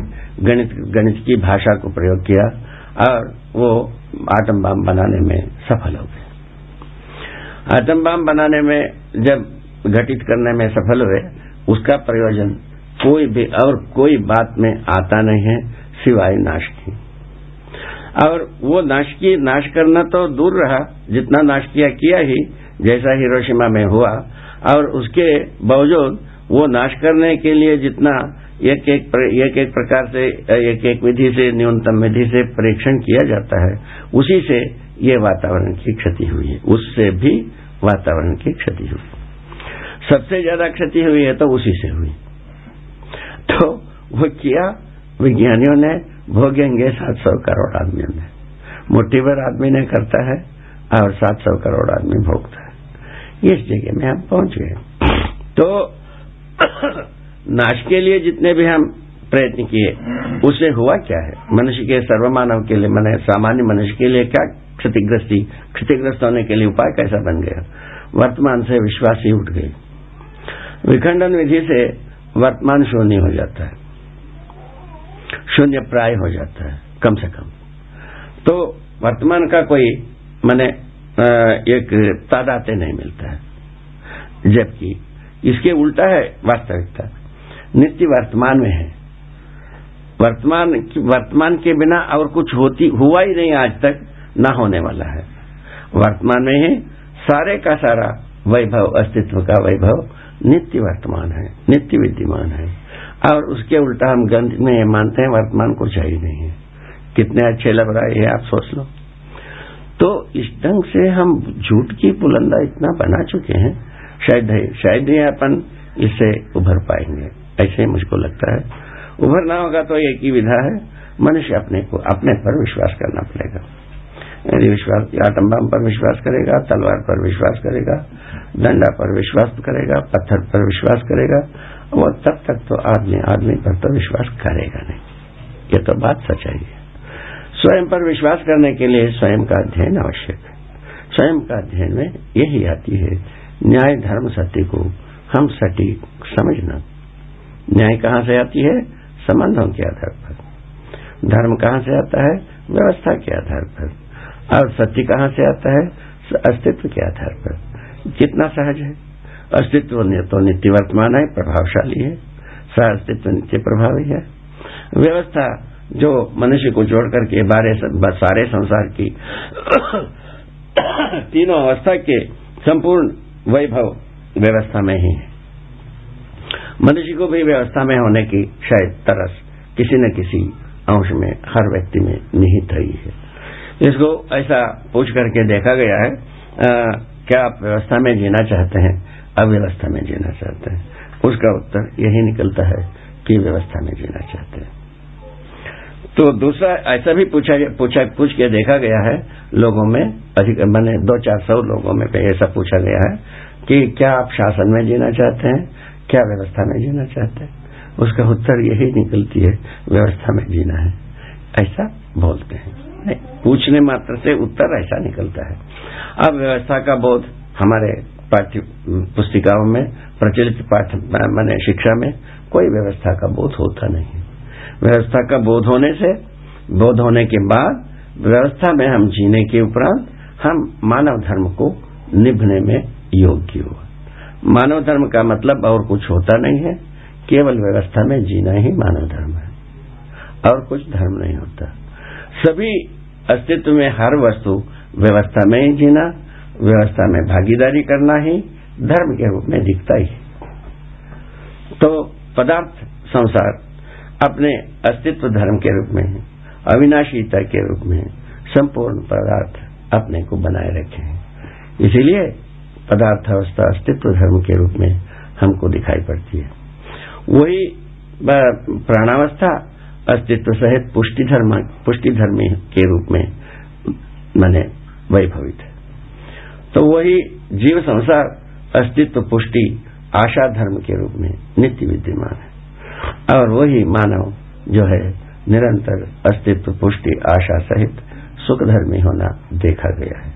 गणित गणित की भाषा को प्रयोग किया और वो आटम बम बनाने में सफल हो गए। आटम बम बनाने में जब घटित करने में सफल हुए, उसका प्रयोजन कोई भी और कोई बात में आता नहीं है। सिवाय नाश की और वो नाश की नाश करना तो दूर रहा, जितना नाश किया किया ही, जैसा हिरोशिमा में हुआ। और उसके बावजूद वो नाश करने के लिए जितना एक एक एक एक प्रकार से, एक एक विधि से, न्यूनतम विधि से परीक्षण किया जाता है, उसी से ये वातावरण की क्षति हुई है। उससे भी वातावरण की क्षति हुई। सबसे ज़्यादा क्षति हुई है तो उसी से हुई। तो वो किया विज्ञानियों ने भोगेंगे सात सौ करोड़ आदमियों ने। मुट्ठी भर आदमी ने करता है और सात सौ करोड़ आदमी भोगता है। इस जगह में हम पहुँच गए। तो नाश के लिए जितने भी हम प्रयत्न किए, उससे हुआ क्या है? मनुष्य के सर्वमानव के लिए, मैंने सामान्य मनुष्य के लिए क्या क्षतिग्रस्ती, क्षतिग्रस्त होने के लिए उपाय कैसा बन गया? वर्तमान से विश्वास ही उठ गई विखंडन विधि से वर्तमान शून्य हो जाता है। शून्य प्राय हो जाता है, कम से कम। तो वर्तमान का कोई, मैंने एक तादाते नहीं मिलता है। जबकि इसके उल्टा है वास्तविकता। नित्य वर्तमान में है। वर्तमान वर्तमान के बिना और कुछ होती, हुआ ही नहीं आज तक, ना होने वाला है। वर्तमान में ही सारे का सारा वैभव, अस्तित्व का वैभव नित्य वर्तमान है, नित्य विद्यमान है। और उसके उल्टा हम गंध में मानते हैं, वर्तमान कुछ ही नहीं है। कितने अच्छे लग रहा है ये, आप सोच लो। तो इस ढंग से हम झूठ की बुलंदा इतना बना चुके हैं, शायद है, शायद ही अपन इससे उभर पाएँगे। ऐसे ही मुझको लगता है। उभरना होगा तो एक ही विधा है, मनुष्य अपने को, अपने पर विश्वास करना पड़ेगा। यदि विश्वास आटम पर विश्वास करेगा, तलवार पर विश्वास करेगा, डंडा पर विश्वास करेगा, पत्थर पर विश्वास करेगा वो तब तक तो आदमी आदमी पर तो विश्वास करेगा नहीं। ये तो बात सच्चाई है। स्वयं पर विश्वास करने के लिए स्वयं का अध्ययन आवश्यक है। स्वयं का अध्ययन में यही आती है, न्याय धर्म सत्य को हम सटीक समझना। न्याय कहाँ से आती है? संबंधों के आधार पर। धर्म कहाँ से आता है? व्यवस्था के आधार पर। और सत्य कहाँ से आता है? अस्तित्व के आधार पर। कितना सहज है? अस्तित्व तो नित्य वर्तमान है प्रभावशाली है। सह अस्तित्व नित्य प्रभावी है। व्यवस्था जो मनुष्य को जोड़ करके बारे सारे संसार की तीनों अवस्था के संपूर्ण वैभव व्यवस्था में ही है। मनुष्य को भी व्यवस्था में होने की शायद तरस किसी न किसी अंश में हर व्यक्ति में निहित रही है। इसको ऐसा पूछ करके देखा गया है आ, क्या आप व्यवस्था में जीना चाहते हैं? अव्यवस्था में जीना चाहते हैं। उसका उत्तर यही निकलता है कि व्यवस्था में जीना चाहते हैं। तो दूसरा, ऐसा भी पूछा पूछा, पूछ के देखा गया है, लोगों में, अधिक, मैंने दो चार सौ लोगों में ऐसा पूछा गया है, कि क्या आप शासन में जीना चाहते हैं? क्या व्यवस्था में जीना चाहते हैं? उसका उत्तर यही निकलती है, व्यवस्था में जीना है। ऐसा बोलते हैं। नहीं, पूछने मात्र से उत्तर ऐसा निकलता है। अब व्यवस्था का बोध हमारे पाठ्य, पुस्तिकाओं में, प्रचलित पाठ मैंने शिक्षा में कोई व्यवस्था का बोध होता नहीं। व्यवस्था का बोध होने से, बोध होने के बाद व्यवस्था में हम जीने के उपरांत हम मानव धर्म को निभने में योग्य हुआ। मानव धर्म का मतलब और कुछ होता नहीं है, केवल व्यवस्था में जीना ही मानव धर्म है, और कुछ धर्म नहीं होता। सभी अस्तित्व में हर वस्तु व्यवस्था में ही जीना व्यवस्था में भागीदारी करना ही धर्म के रूप में दिखता ही। तो पदार्थ संसार अपने अस्तित्व धर्म के रूप में अविनाशीता के रूप में संपूर्ण पदार्थ अपने को बनाए रखे हैं। इसीलिए पदार्थ अवस्था अस्तित्व धर्म के रूप में हमको दिखाई पड़ती है। वही प्राणावस्था अस्तित्व सहित पुष्टि धर्म, पुष्टि के रूप में, मैंने वैभवित है। तो वही जीव संसार अस्तित्व पुष्टि आशा धर्म के रूप में नित्य विद्यमान है। और वही मानव जो है निरंतर अस्तित्व पुष्टि आशा सहित सुखधर्मी होना देखा गया है।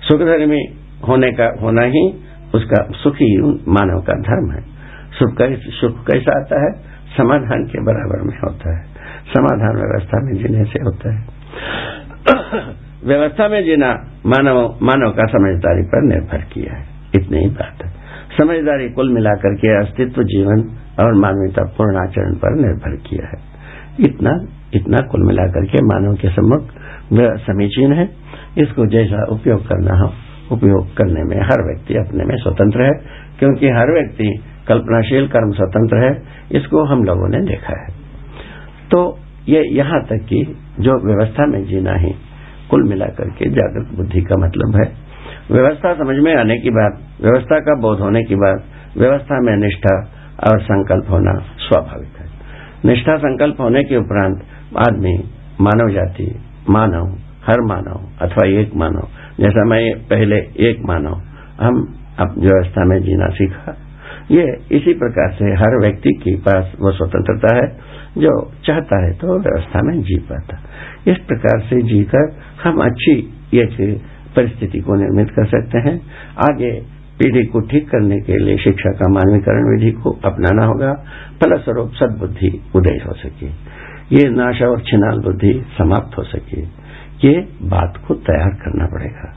सुखधर्मी होने का होना ही उसका सुखी मानव का धर्म है। सुख कैसा आता है? समाधान के बराबर में होता है। समाधान व्यवस्था में जीने से होता है। व्यवस्था में जीना मानव मानव का समझदारी पर निर्भर किया है। इतनी ही बात है। समझदारी कुल मिलाकर के अस्तित्व, जीवन और मानवीयता पूर्ण आचरण पर निर्भर किया है। इतना इतना कुल मिलाकर के मानव के सम्मुख समीचीन है। इसको जैसा उपयोग करना हो, उपयोग करने में हर व्यक्ति अपने में स्वतंत्र है, क्योंकि हर व्यक्ति कल्पनाशील कर्म स्वतंत्र है, इसको हम लोगों ने देखा है। तो ये यहाँ तक कि जो व्यवस्था में जीना है कुल मिलाकर के जागृत बुद्धि का मतलब है। व्यवस्था समझ में आने की बात, व्यवस्था का बोध होने की बात, व्यवस्था में निष्ठा और संकल्प होना स्वाभाविक है। निष्ठा संकल्प होने के उपरांत आदमी मानव जाति, मानव, हर मानव अथवा एक मानव, जैसा मैं पहले एक मानव, हम अब व्यवस्था में जीना सीखा। ये इसी प्रकार से हर व्यक्ति के पास वो स्वतंत्रता है, जो चाहता है तो व्यवस्था में जी पाता। इस प्रकार से जीकर हम अच्छी एक परिस्थिति को निर्मित कर सकते हैं। आगे पीढ़ी को ठीक करने के लिए शिक्षा का मानवीकरण विधि को अपनाना होगा, फलस्वरूप सदबुद्धि उदय हो सके। ये नाशा और छिनाल बुद्धि समाप्त हो सके। ये बात को तैयार करना पड़ेगा।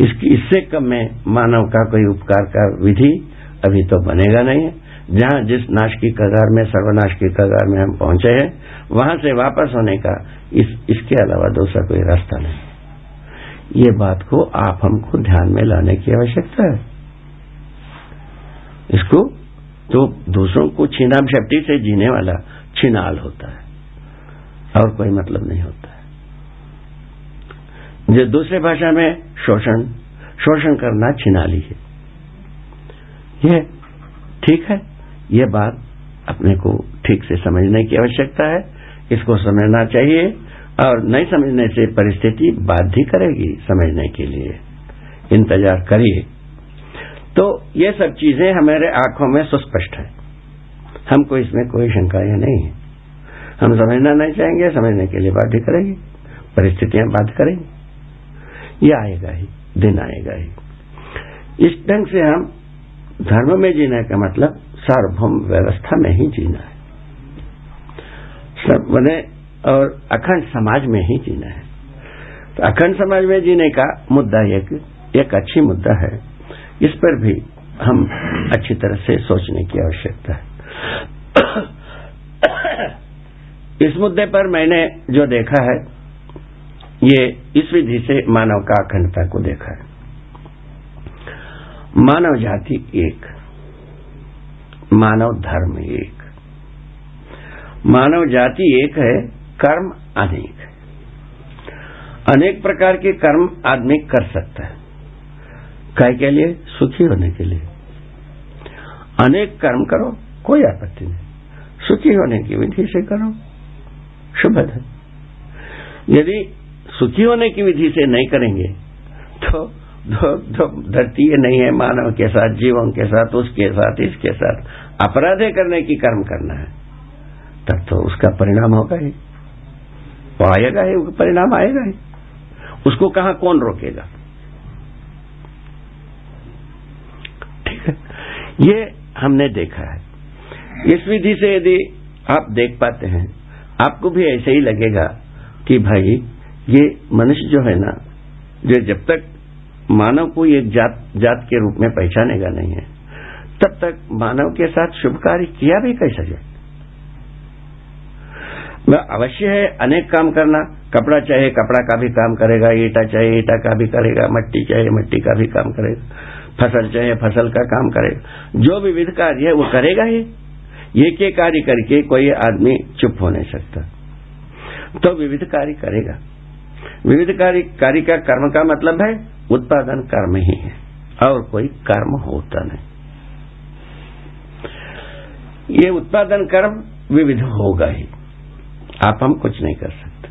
इसकी, इससे कम में मानव का कोई उपकार का विधि अभी तो बनेगा नहीं जहाँ जिस नाश की कगार में सर्वनाश की कगार में हम पहुँचे हैं वहाँ से वापस होने का इस, इसके अलावा दूसरा कोई रास्ता नहीं ये बात को आप हमको ध्यान में लाने की आवश्यकता है। इसको तो दूसरों को छीनाम शक्ति से जीने वाला छिनाल होता है और कोई मतलब नहीं होता है। जो दूसरे भाषा में शोषण शोषण करना छिनाली है। ये ठीक है। यह बात अपने को ठीक से समझने की आवश्यकता है। इसको समझना चाहिए और नहीं समझने से परिस्थिति बाध्य करेगी समझने के लिए। इंतज़ार करिए। तो ये सब चीज़ें हमारे आँखों में सुस्पष्ट है। हमको इसमें कोई शंकाएँ नहीं है। हम समझना नहीं चाहेंगे, समझने के लिए बाध्य करेंगे। परिस्थितियाँ बाध्य करेंगी। ये आएगा ही, दिन आएगा ही। इस ढंग से हम धर्म में जीने का मतलब सार्वभौम व्यवस्था में ही जीना है। सब बने और अखंड समाज में ही जीना है। तो अखंड समाज में जीने का मुद्दा एक एक अच्छी मुद्दा है। इस पर भी हम अच्छी तरह से सोचने की आवश्यकता है। इस मुद्दे पर मैंने जो देखा है, ये इस विधि से मानव का अखंडता को देखा है। मानव जाति एक, मानव धर्म एक। मानव जाति एक है, कर्म अनेक। है अनेक प्रकार के कर्म आदमी कर सकता है, काय के लिए? सुखी होने के लिए। अनेक कर्म करो, कोई आपत्ति नहीं। सुखी होने की विधि से करो, शुभ है। यदि सुखी होने की विधि से नहीं करेंगे तो धरती नहीं है मानव के साथ, जीवों के साथ, उसके साथ, इसके साथ। अपराधे करने की कर्म करना है। तब तो उसका परिणाम होगा ही। वो आएगा ही परिणाम आएगा ही। उसको कहा कौन रोकेगा? ठीक है। ये हमने देखा है। इस विधि से यदि आप देख पाते हैं, आपको भी ऐसे ही लगेगा कि भाई, ये मनुष्य जो है ना, जो जब तक मानव को एक जात जात के रूप में पहचानेगा नहीं है। तब तक मानव के साथ शुभ कार्य किया भी कैसा जाए? अवश्य है, अनेक काम करना। कपड़ा चाहे कपड़ा का भी काम करेगा, ईटा चाहे ईटा का भी करेगा, मट्टी चाहे मट्टी का भी काम करेगा, फ़सल चाहे फ़सल का काम करेगा। जो भी विविध कार्य है, वो करेगा ही। एक एक कार्य करके कोई आदमी चुप हो नहीं सकता। तो विविध कार्य करेगा। विविध कार्य कार्य का कर्म का मतलब है, उत्पादन कर्म ही है, और कोई कर्म होता नहीं। ये उत्पादन कर्म विविध होगा ही। आप हम कुछ नहीं कर सकते।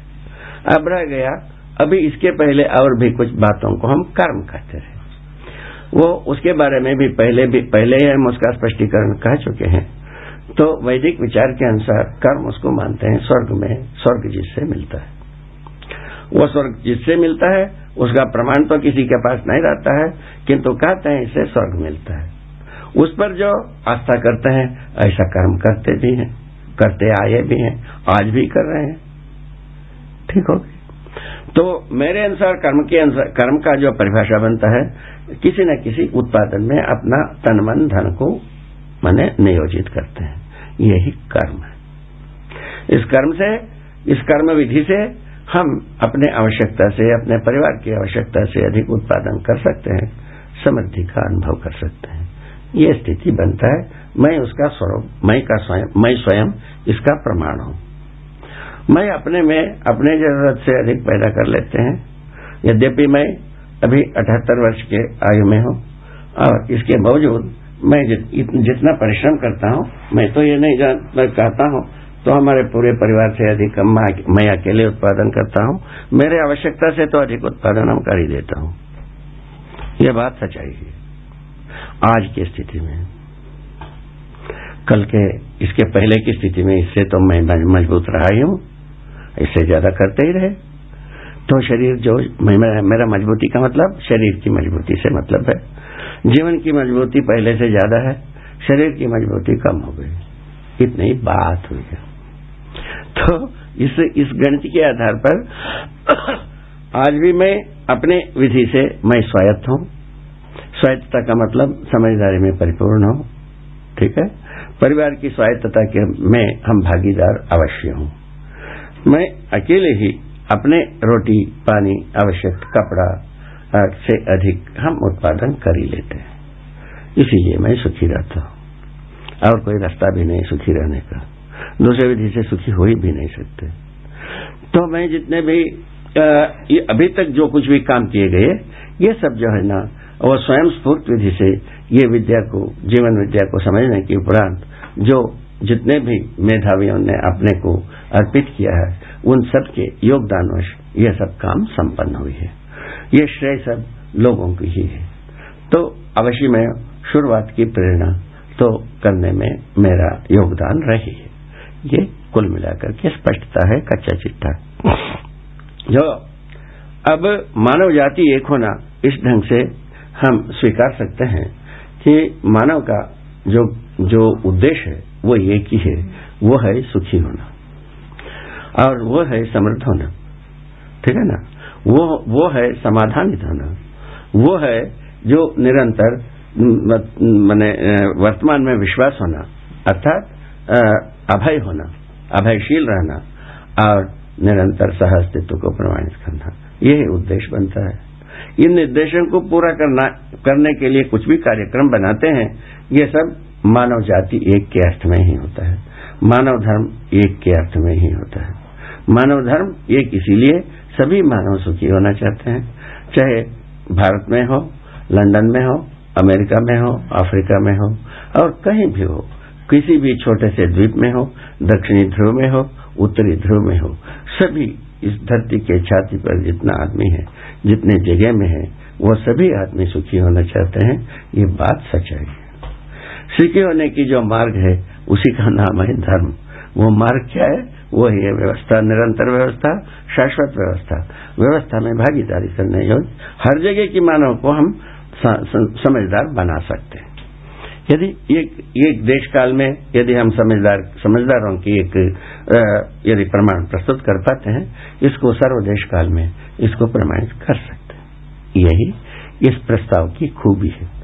अब रह गया, अभी इसके पहले और भी कुछ बातों को हम कर्म कहते रहे वो उसके बारे में भी पहले भी, पहले ही हम उसका स्पष्टीकरण कह चुके हैं। तो वैदिक विचार के अनुसार कर्म उसको मानते हैं, स्वर्ग में, स्वर्ग जिससे मिलता है। वो स्वर्ग जिससे मिलता है, उसका प्रमाण तो किसी के पास नहीं रहता है, किंतु कहते हैं इससे स्वर्ग मिलता है। उस पर जो आस्था करते हैं, ऐसा कर्म करते भी हैं, करते आए भी हैं, आज भी कर रहे हैं। ठीक हो तो मेरे अनुसार कर्म के अनुसार, कर्म का जो परिभाषा बनता है, किसी न किसी उत्पादन में अपना तन मन धन को मैंने नियोजित करते हैं। यही कर्म है। इस कर्म से, इस कर्म विधि से हम अपने आवश्यकता से, अपने परिवार की आवश्यकता से अधिक उत्पादन कर सकते हैं, समृद्धि का अनुभव कर सकते हैं। ये स्थिति बनता है। मैं उसका स्वरूप, मैं का स्वयं, मैं स्वयं इसका प्रमाण हूँ। मैं अपने में, अपने ज़रूरत से अधिक पैदा कर लेते हैं। यद्यपि मैं अभी अठहत्तर वर्ष के आयु में हूँ, और इसके बावजूद मैं जितना परिश्रम करता हूँ, मैं तो ये नहीं जान कहता हूँ तो हमारे पूरे परिवार से अधिक मैं अकेले उत्पादन करता हूँ। मेरे आवश्यकता से तो अधिक उत्पादन हम कर ही देता हूँ। यह बात सच्चाई है। आज की स्थिति में, कल के, इसके पहले की स्थिति में इससे तो मैं मज़बूत रहा ही हूँ। इससे ज़्यादा करते ही रहे। तो शरीर जो मेरा मजबूती का मतलब शरीर की मजबूती से मतलब है। जीवन की मजबूती पहले से ज़्यादा है, शरीर की मजबूती कम हो गई। इतनी बात हुई है। तो इस इस गणित के आधार पर आज भी मैं अपने विधि से मैं स्वायत्त हूँ। स्वायत्तता का मतलब समझदारी में परिपूर्ण हूँ, ठीक है? परिवार की स्वायत्तता के में हम भागीदार अवश्य हूँ। मैं अकेले ही अपने रोटी, पानी, आवश्यक कपड़ा से अधिक हम उत्पादन कर ही लेते हैं। इसीलिए मैं सुखी रहता हूँ। और कोई रास्ता भी नहीं सुखी रहने का। दूसरे विधि से सुखी हो ही भी नहीं सकते। तो मैं जितने भी आ, ये अभी तक जो कुछ भी काम किए गए ये सब जो है ना वो स्वयं स्फूर्त विधि से ये विद्या को जीवन विद्या को समझने के उपरांत जो जितने भी मेधावियों ने अपने को अर्पित किया है उन सब के योगदानवश यह सब काम संपन्न हुई है। ये श्रेय सब लोगों की ही है। तो अवश्य में शुरुआत की प्रेरणा तो करने में मेरा योगदान रही है। ये कुल मिलाकर के स्पष्टता है, कच्चा चिट्ठा। जो अब मानव जाति एक होना इस ढंग से हम स्वीकार सकते हैं कि मानव का जो जो उद्देश्य है, वो एक ही है, वो है सुखी होना और वो है समृद्ध होना। ठीक है ना? वो वो है समाधानित होना। वो है जो निरंतर मैंने वर्तमान में विश्वास होना। अर्थात अभय होना, अभयशील रहना और निरंतर सह अस्तित्व को प्रमाणित करना। यही उद्देश्य बनता है। इन निर्देशों को पूरा करना, करने के लिए कुछ भी कार्यक्रम बनाते हैं, ये सब मानव जाति एक के अर्थ में ही होता है। मानव धर्म एक के अर्थ में ही होता है। मानव धर्म एक इसीलिए सभी मानव सुखी होना चाहते हैं। चाहे भारत में हो, लंदन में हो, अमेरिका में हो, अफ्रीका में हो और कहीं भी हो। किसी भी छोटे से द्वीप में हो, दक्षिणी ध्रुव में हो, उत्तरी ध्रुव में हो, सभी इस धरती के छाती पर जितना आदमी है, जितने जगह में है, वो सभी आदमी सुखी होना चाहते हैं, ये बात सच है। सुखी होने की जो मार्ग है, उसी का नाम है धर्म। वो मार्ग क्या है? वो है व्यवस्था, निरंतर व्यवस्था, शाश्वत व्यवस्था। व्यवस्था में भागीदारी करने योग्य हर जगह की मानव को हम समझदार बना सकते हैं। यदि एक एक देश काल में यदि हम समझदार, समझदारों की एक यदि प्रमाण प्रस्तुत कर पाते हैं, इसको सर्वदेश काल में इसको प्रमाणित कर सकते हैं। यही इस प्रस्ताव की खूबी है।